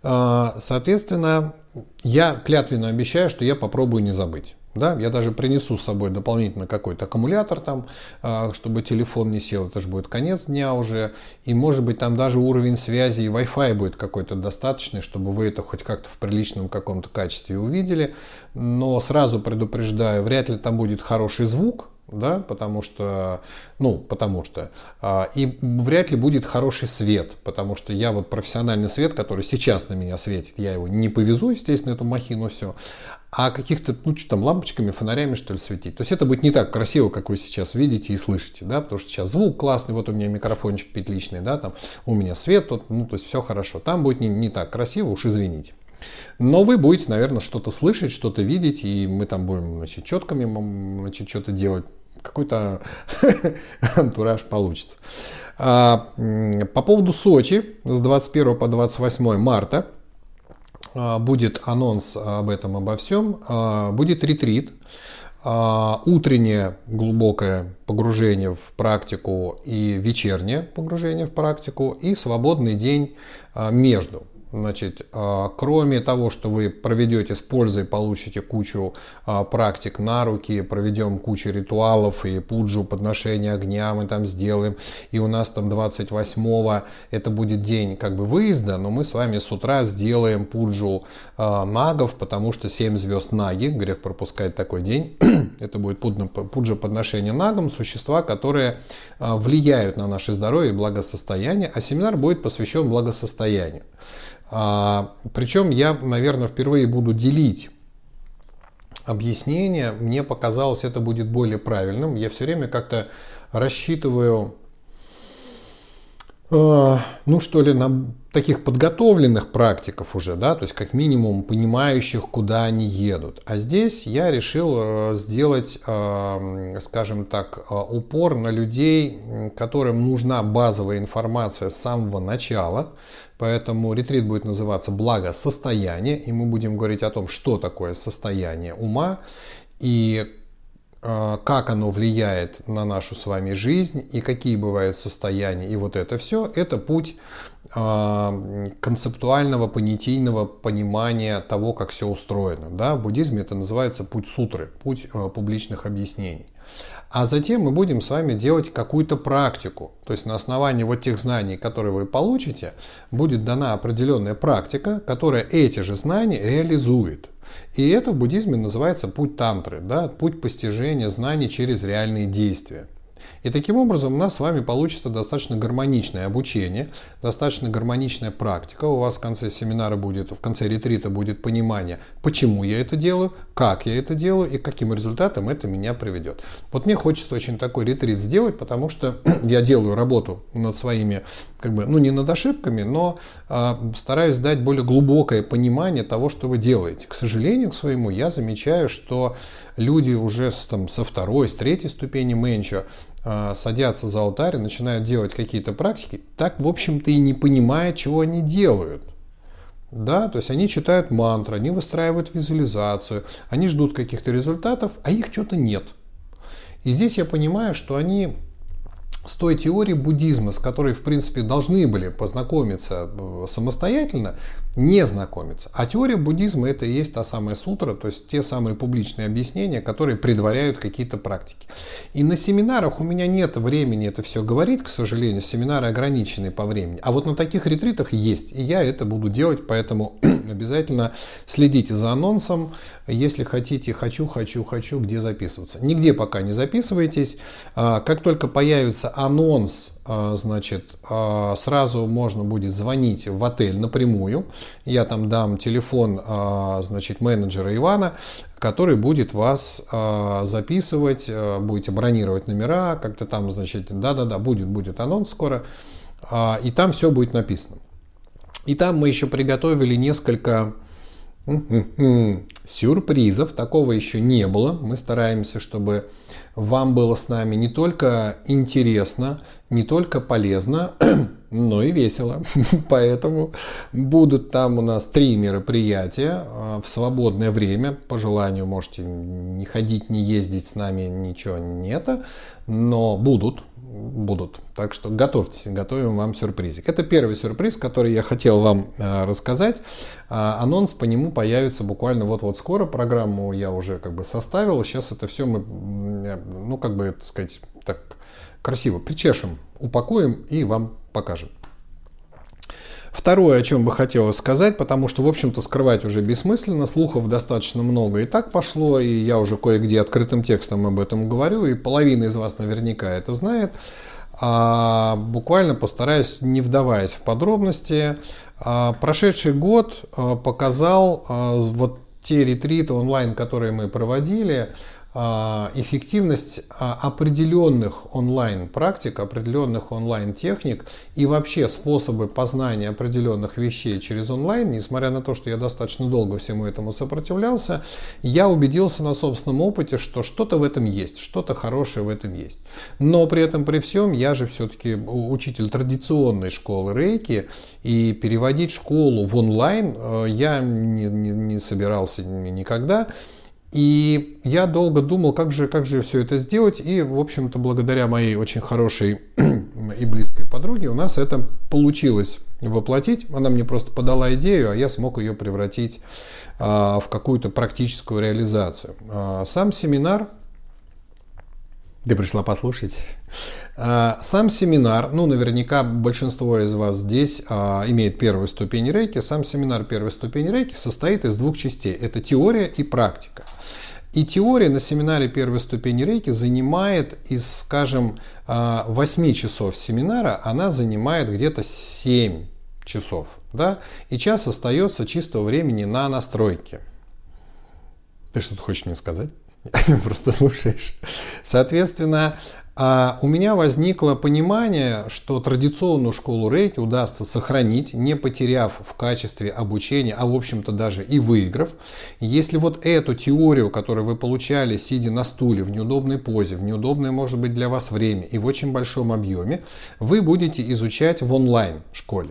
Соответственно, я клятвенно обещаю, что я попробую не забыть. Да, я даже принесу с собой дополнительно какой-то аккумулятор там, а, чтобы телефон не сел, это же будет конец дня уже. И может быть там даже уровень связи и Wi-Fi будет какой-то достаточный, чтобы вы это хоть как-то в приличном каком-то качестве увидели. Но сразу предупреждаю, вряд ли там будет хороший звук, да, потому что, ну, потому что, а, и вряд ли будет хороший свет, потому что я вот профессиональный свет, который сейчас на меня светит, я его не повезу, естественно, эту махину все, а каких-то, ну, что там, лампочками, фонарями, что ли, светить. То есть это будет не так красиво, как вы сейчас видите и слышите, да, потому что сейчас звук классный, вот у меня микрофончик петличный, да, там у меня свет, тут, ну, то есть все хорошо. Там будет не, не так красиво, уж извините. Но вы будете, наверное, что-то слышать, что-то видеть, и мы там будем, значит, четками, значит, что-то делать какой-то антураж получится. А, по поводу Сочи с 21 по 28 марта а, будет анонс об этом, обо всем. А, будет ретрит, утреннее глубокое погружение в практику и вечернее погружение в практику и свободный день между. Значит, а, кроме того, что вы проведете с пользой, получите кучу а, практик на руки, проведем кучу ритуалов и пуджу, подношения огня мы там сделаем. И у нас там 28-го это будет день как бы выезда, но мы с вами с утра сделаем пуджу а, нагов, потому что 7 звезд наги, грех пропускать такой день. это будет пуджа подношения нагам, существа, которые влияют на наше здоровье и благосостояние, а семинар будет посвящен благосостоянию. А, причем я, наверное, впервые буду делить объяснение. Мне показалось, это будет более правильным. Я все время как-то рассчитываю, э, ну что ли, на таких подготовленных практиков уже, да, то есть как минимум понимающих, куда они едут. А здесь я решил э, сделать, э, скажем так, упор на людей, которым нужна базовая информация с самого начала, Поэтому ретрит будет называться «Благосостояние», и мы будем говорить о том, что такое состояние ума и э, как оно влияет на нашу с вами жизнь и какие бывают состояния. И вот это все – это путь э, концептуального, понятийного понимания того, как все устроено. Да? В буддизме это называется путь сутры, путь э, публичных объяснений. А затем мы будем с вами делать какую-то практику. То есть на основании вот тех знаний, которые вы получите, будет дана определенная практика, которая эти же знания реализует. И это в буддизме называется путь тантры, да, путь постижения знаний через реальные действия. И таким образом у нас с вами получится достаточно гармоничное обучение, достаточно гармоничная практика. У вас в конце семинара будет, в конце ретрита будет понимание, почему я это делаю, как я это делаю и каким результатом это меня приведет. Вот мне хочется очень такой ретрит сделать, потому что я делаю работу над своими, как бы, ну не над ошибками, но э, стараюсь дать более глубокое понимание того, что вы делаете. К сожалению, к своему, я замечаю, что люди уже с, там, со второй, с третьей ступени менча садятся за алтарь и начинают делать какие-то практики, так, в общем-то, и не понимая, чего они делают. Да, то есть они читают мантры, они выстраивают визуализацию, они ждут каких-то результатов, а их что-то нет. И здесь я понимаю, что они с той теорией буддизма, с которой, в принципе, должны были познакомиться э, самостоятельно, не знакомиться. А теория буддизма это и есть та самая сутра, то есть те самые публичные объяснения, которые предваряют какие-то практики. И на семинарах у меня нет времени это все говорить, к сожалению, семинары ограничены по времени. А вот на таких ретритах есть, и я это буду делать, поэтому обязательно следите за анонсом, если хотите «хочу, хочу, хочу», где записываться. Нигде пока не записывайтесь. А, как только появится анонс значит, а, сразу можно будет звонить в отель напрямую. Я там дам телефон, а, значит, менеджера Ивана, который будет вас записывать, будете бронировать номера, как-то там, значит, да-да-да, будет, будет анонс скоро, и там все будет написано. И там мы еще приготовили несколько сюрпризов, такого еще не было. Мы стараемся, чтобы вам было с нами не только интересно, не только полезно, но и весело. Поэтому будут там у нас три мероприятия а, в свободное время. По желанию можете не ходить, не ездить с нами, ничего нет. Но будут, будут. Так что готовьтесь, готовим вам сюрпризик. Это первый сюрприз, который я хотел вам а, рассказать. А, анонс по нему появится буквально вот-вот скоро. Программу я уже как бы составил. Сейчас это все мы, ну как бы, так сказать, так красиво причешем, упакуем и вам покажем. Второе, о чем бы хотелось сказать, потому что, в общем-то, скрывать уже бессмысленно, слухов достаточно много и так пошло, и я уже кое-где открытым текстом об этом говорю, и половина из вас наверняка это знает. А буквально постараюсь, не вдаваясь в подробности. А прошедший год а, показал а, вот те ретриты онлайн, которые мы проводили, эффективность а, определенных онлайн-практик, определенных онлайн-техник и вообще способы познания определенных вещей через онлайн, несмотря на то, что я достаточно долго всему этому сопротивлялся, я убедился на собственном опыте, что что-то в этом есть, что-то хорошее в этом есть. Но при этом, при всем, я же все-таки учитель традиционной школы рейки, и переводить школу в онлайн э, я не, не, не собирался никогда. И я долго думал, как же, как же все это сделать. И, в общем-то, благодаря моей очень хорошей и близкой подруге у нас это получилось воплотить. Она мне просто подала идею, а я смог ее превратить а, в какую-то практическую реализацию. А, сам семинар ты пришла послушать. А, сам семинар, ну, наверняка большинство из вас здесь а, имеет первую ступень рейки. Сам семинар первой ступени рейки состоит из двух частей. Это теория и практика. И теория на семинаре первой ступени рейки занимает из, скажем, 8 а, часов семинара, она занимает где-то 7 часов. Да? И час остается чистого времени на настройки. Ты что-то хочешь мне сказать? Просто слушаешь. Соответственно, а у меня возникло понимание, что традиционную школу рейки удастся сохранить, не потеряв в качестве обучения, а в общем-то даже и выиграв, если вот эту теорию, которую вы получали, сидя на стуле, в неудобной позе, в неудобное, может быть, для вас время и в очень большом объеме, вы будете изучать в онлайн школе.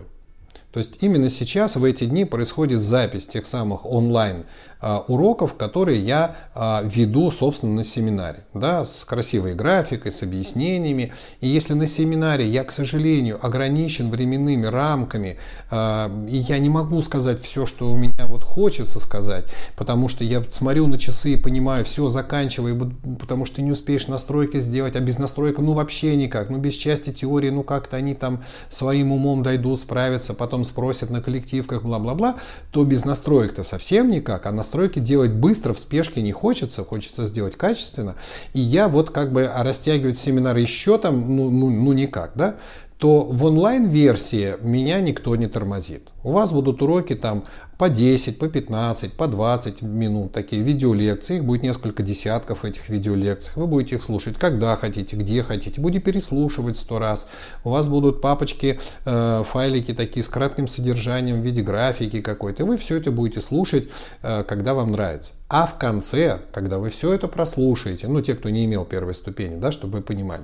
То есть именно сейчас, в эти дни, происходит запись тех самых онлайн уроков, которые я а, веду, собственно, на семинаре, да, с красивой графикой, с объяснениями. И если на семинаре я, к сожалению, ограничен временными рамками, а, и я не могу сказать все, что у меня вот хочется сказать, потому что я смотрю на часы и понимаю, все, заканчивай, потому что ты не успеешь настройки сделать, а без настройки, ну, вообще никак, ну, без части теории, ну, как-то они там своим умом дойдут, справятся, потом спросят на коллективках, бла-бла-бла, то без настроек-то совсем никак, а настройки делать быстро, в спешке не хочется, хочется сделать качественно. И я вот как бы а растягивать семинар еще там, ну, ну, ну никак, да, то в онлайн-версии меня никто не тормозит. У вас будут уроки там по 10, по 15, по 20 минут, такие видеолекции. Их будет несколько десятков этих видеолекций. Вы будете их слушать когда хотите, где хотите. Будете переслушивать сто раз. У вас будут папочки, э, файлики такие с кратким содержанием в виде графики какой-то. Вы все это будете слушать, э, когда вам нравится. А в конце, когда вы все это прослушаете, ну, те, кто не имел первой ступени, да, чтобы вы понимали,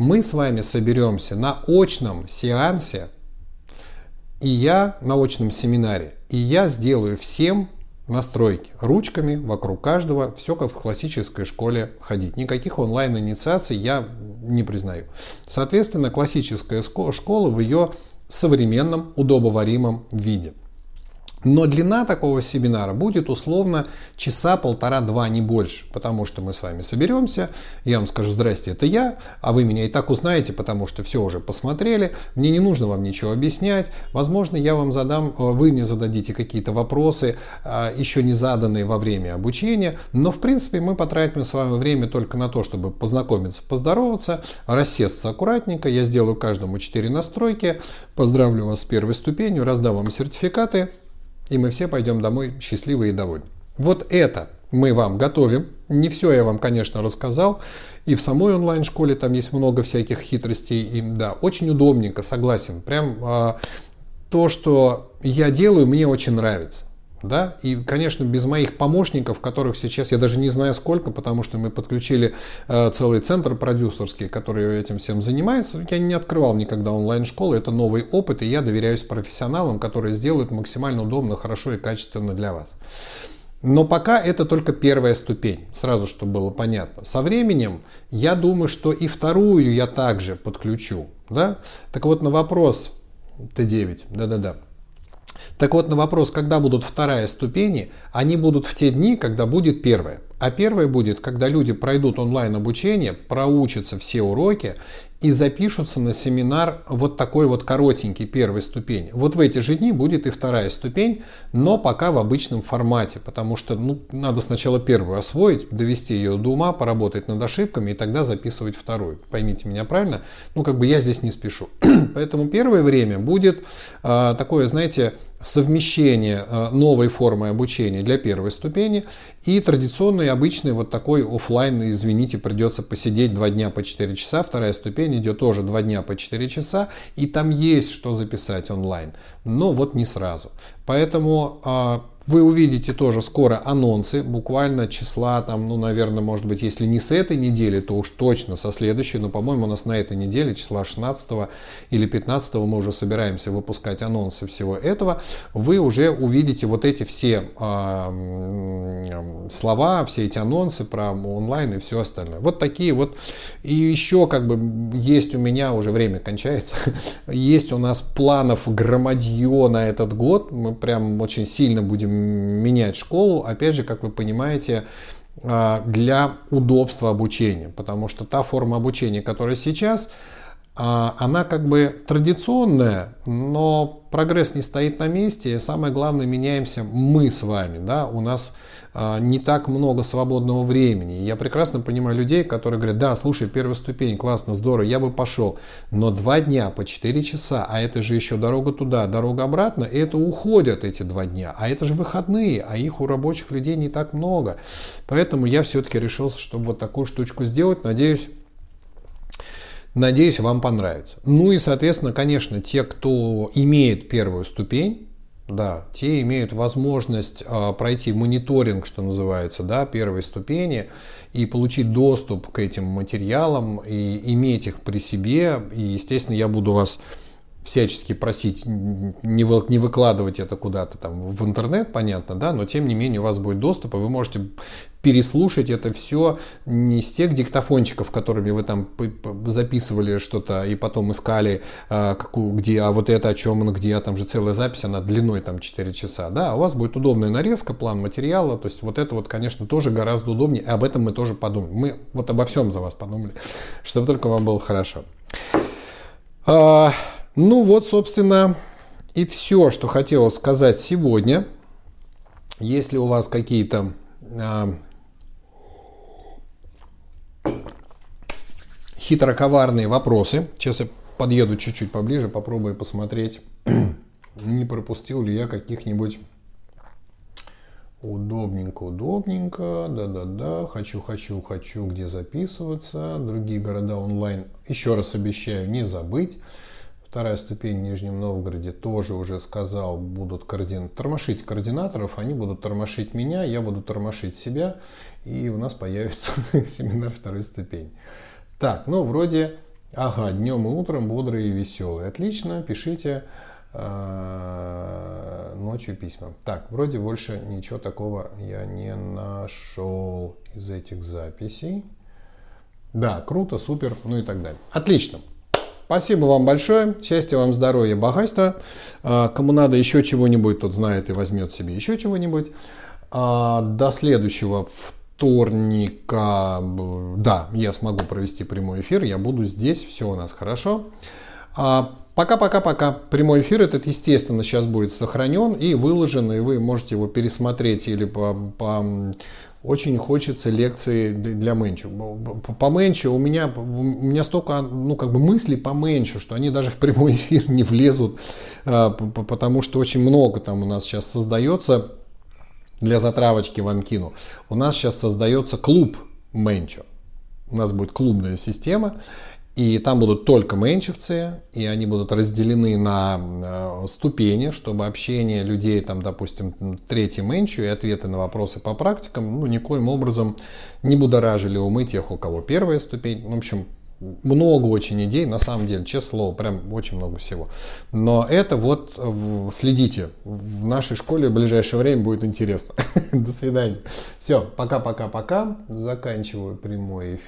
мы с вами соберемся на очном сеансе и я на очном семинаре, и я сделаю всем настройки ручками вокруг каждого, все как в классической школе ходить. Никаких онлайн-инициаций я не признаю. Соответственно, классическая школа в ее современном, удобоваримом виде. Но длина такого семинара будет условно часа полтора-два, не больше, потому что мы с вами соберемся, я вам скажу «Здрасте, это я», а вы меня и так узнаете, потому что все уже посмотрели, мне не нужно вам ничего объяснять, возможно, я вам задам, э, вы мне зададите какие-то вопросы, э, еще не заданные во время обучения, но в принципе мы потратим с вами время только на то, чтобы познакомиться, поздороваться, рассесться аккуратненько, я сделаю каждому 4 настройки, поздравлю вас с первой ступенью, раздам вам сертификаты, и мы все пойдем домой счастливые и довольны. Вот это мы вам готовим. Не все я вам, конечно, рассказал. И в самой онлайн-школе там есть много всяких хитростей. И да, очень удобненько, согласен. Прям а, то, что я делаю, мне очень нравится. Да? И, конечно, без моих помощников, которых сейчас я даже не знаю сколько, потому что мы подключили э, целый центр продюсерский, который этим всем занимается. Я не открывал никогда онлайн-школы, это новый опыт, и я доверяюсь профессионалам, которые сделают максимально удобно, хорошо и качественно для вас. Но пока это только первая ступень, сразу чтобы было понятно. Со временем я думаю, что и вторую я также подключу. Да? Так вот на вопрос Т9, да-да-да. Так вот, на вопрос, когда будут вторая ступени, они будут в те дни, когда будет первая. А первая будет, когда люди пройдут онлайн обучение, проучатся все уроки и запишутся на семинар вот такой вот коротенький первой ступень. Вот в эти же дни будет и вторая ступень, но пока в обычном формате, потому что ну, надо сначала первую освоить, довести ее до ума, поработать над ошибками и тогда записывать вторую. Поймите меня правильно, ну как бы я здесь не спешу. Поэтому первое время будет э, такое, знаете, совмещение э, новой формы обучения для первой ступени и традиционный обычный вот такой офлайн, извините, придется посидеть два дня по 4 часа, вторая ступень идет тоже два дня по 4 часа, и там есть что записать онлайн, но вот не сразу. Поэтому а, вы увидите тоже скоро анонсы, буквально числа, там, ну, наверное, может быть, если не с этой недели, то уж точно со следующей, но, по-моему, у нас на этой неделе, числа 16 или 15 мы уже собираемся выпускать анонсы всего этого, вы уже увидите вот эти все э, слова, все эти анонсы про онлайн и все остальное. Вот такие вот. И еще как бы есть у меня, уже время кончается, есть у нас планов громадье на этот год, мы прям очень сильно будем менять школу, опять же, как вы понимаете, а, для удобства обучения, потому что та форма обучения, которая сейчас, она как бы традиционная, но прогресс не стоит на месте. Самое главное, меняемся мы с вами. Да? У нас а, не так много свободного времени. Я прекрасно понимаю людей, которые говорят, да, слушай, первая ступень, классно, здорово, я бы пошел. Но два дня по 4 часа, а это же еще дорога туда, дорога обратно, и это уходят эти два дня. А это же выходные, а их у рабочих людей не так много. Поэтому я все-таки решился, чтобы вот такую штучку сделать. Надеюсь, Надеюсь, вам понравится. Ну и, соответственно, конечно, те, кто имеет первую ступень, да, те имеют возможность э, пройти мониторинг, что называется, да, первой ступени и получить доступ к этим материалам и иметь их при себе. И, естественно, я буду вас всячески просить не, вы, не выкладывать это куда-то там в интернет, понятно, да, но тем не менее у вас будет доступ, и вы можете переслушать это все не с тех диктофончиков, которыми вы там записывали что-то и потом искали, а, какую, где, а вот это о чем он, где, а там же целая запись, она длиной там 4 часа, да, а у вас будет удобная нарезка, план материала, то есть вот это вот, конечно, тоже гораздо удобнее, и об этом мы тоже подумаем. Мы вот обо всем за вас подумали, чтобы только вам было хорошо. А, ну вот, собственно, и все, что хотела сказать сегодня. Если у вас какие-то э, хитроковарные вопросы, сейчас я подъеду чуть-чуть поближе, попробую посмотреть, не пропустил ли я каких-нибудь удобненько, удобненько, да-да-да, хочу, хочу, хочу, где записываться, другие города онлайн, еще раз обещаю не забыть. Вторая ступень в Нижнем Новгороде тоже уже сказал, будут координ... тормошить координаторов, они будут тормошить меня, я буду тормошить себя, и у нас появится семинар второй ступени. Так, ну вроде, ага, днем и утром бодрые и веселые. Отлично, пишите. А, ночью письма. Так, вроде больше ничего такого я не нашел из этих записей. Да, круто, супер, ну и так далее. Отлично. Спасибо вам большое. Счастья вам, здоровья, богатства. А, кому надо еще чего-нибудь, тот знает и возьмет себе еще чего-нибудь. А, до следующего вторника, да, я смогу провести прямой эфир. Я буду здесь, все у нас хорошо. А, пока-пока-пока. Прямой эфир этот, естественно, сейчас будет сохранен и выложен, и вы можете его пересмотреть или по, по очень хочется лекции для Мэнчу. По Мэнчу у меня, у меня столько ну, как бы мыслей по Мэнчу, что они даже в прямой эфир не влезут, а, потому что очень много там у нас сейчас создается для затравочки вам кину. У нас сейчас создается клуб Мэнчо. У нас будет клубная система. И там будут только менчевцы, и они будут разделены на э, ступени, чтобы общение людей, там, допустим, третий менчу и ответы на вопросы по практикам, ну, никоим образом не будоражили умы тех, у кого первая ступень. В общем, много очень идей, на самом деле, честное слово, прям очень много всего. Но это вот следите, в нашей школе в ближайшее время будет интересно. До свидания. Все, пока-пока-пока. Заканчиваю прямой эфир.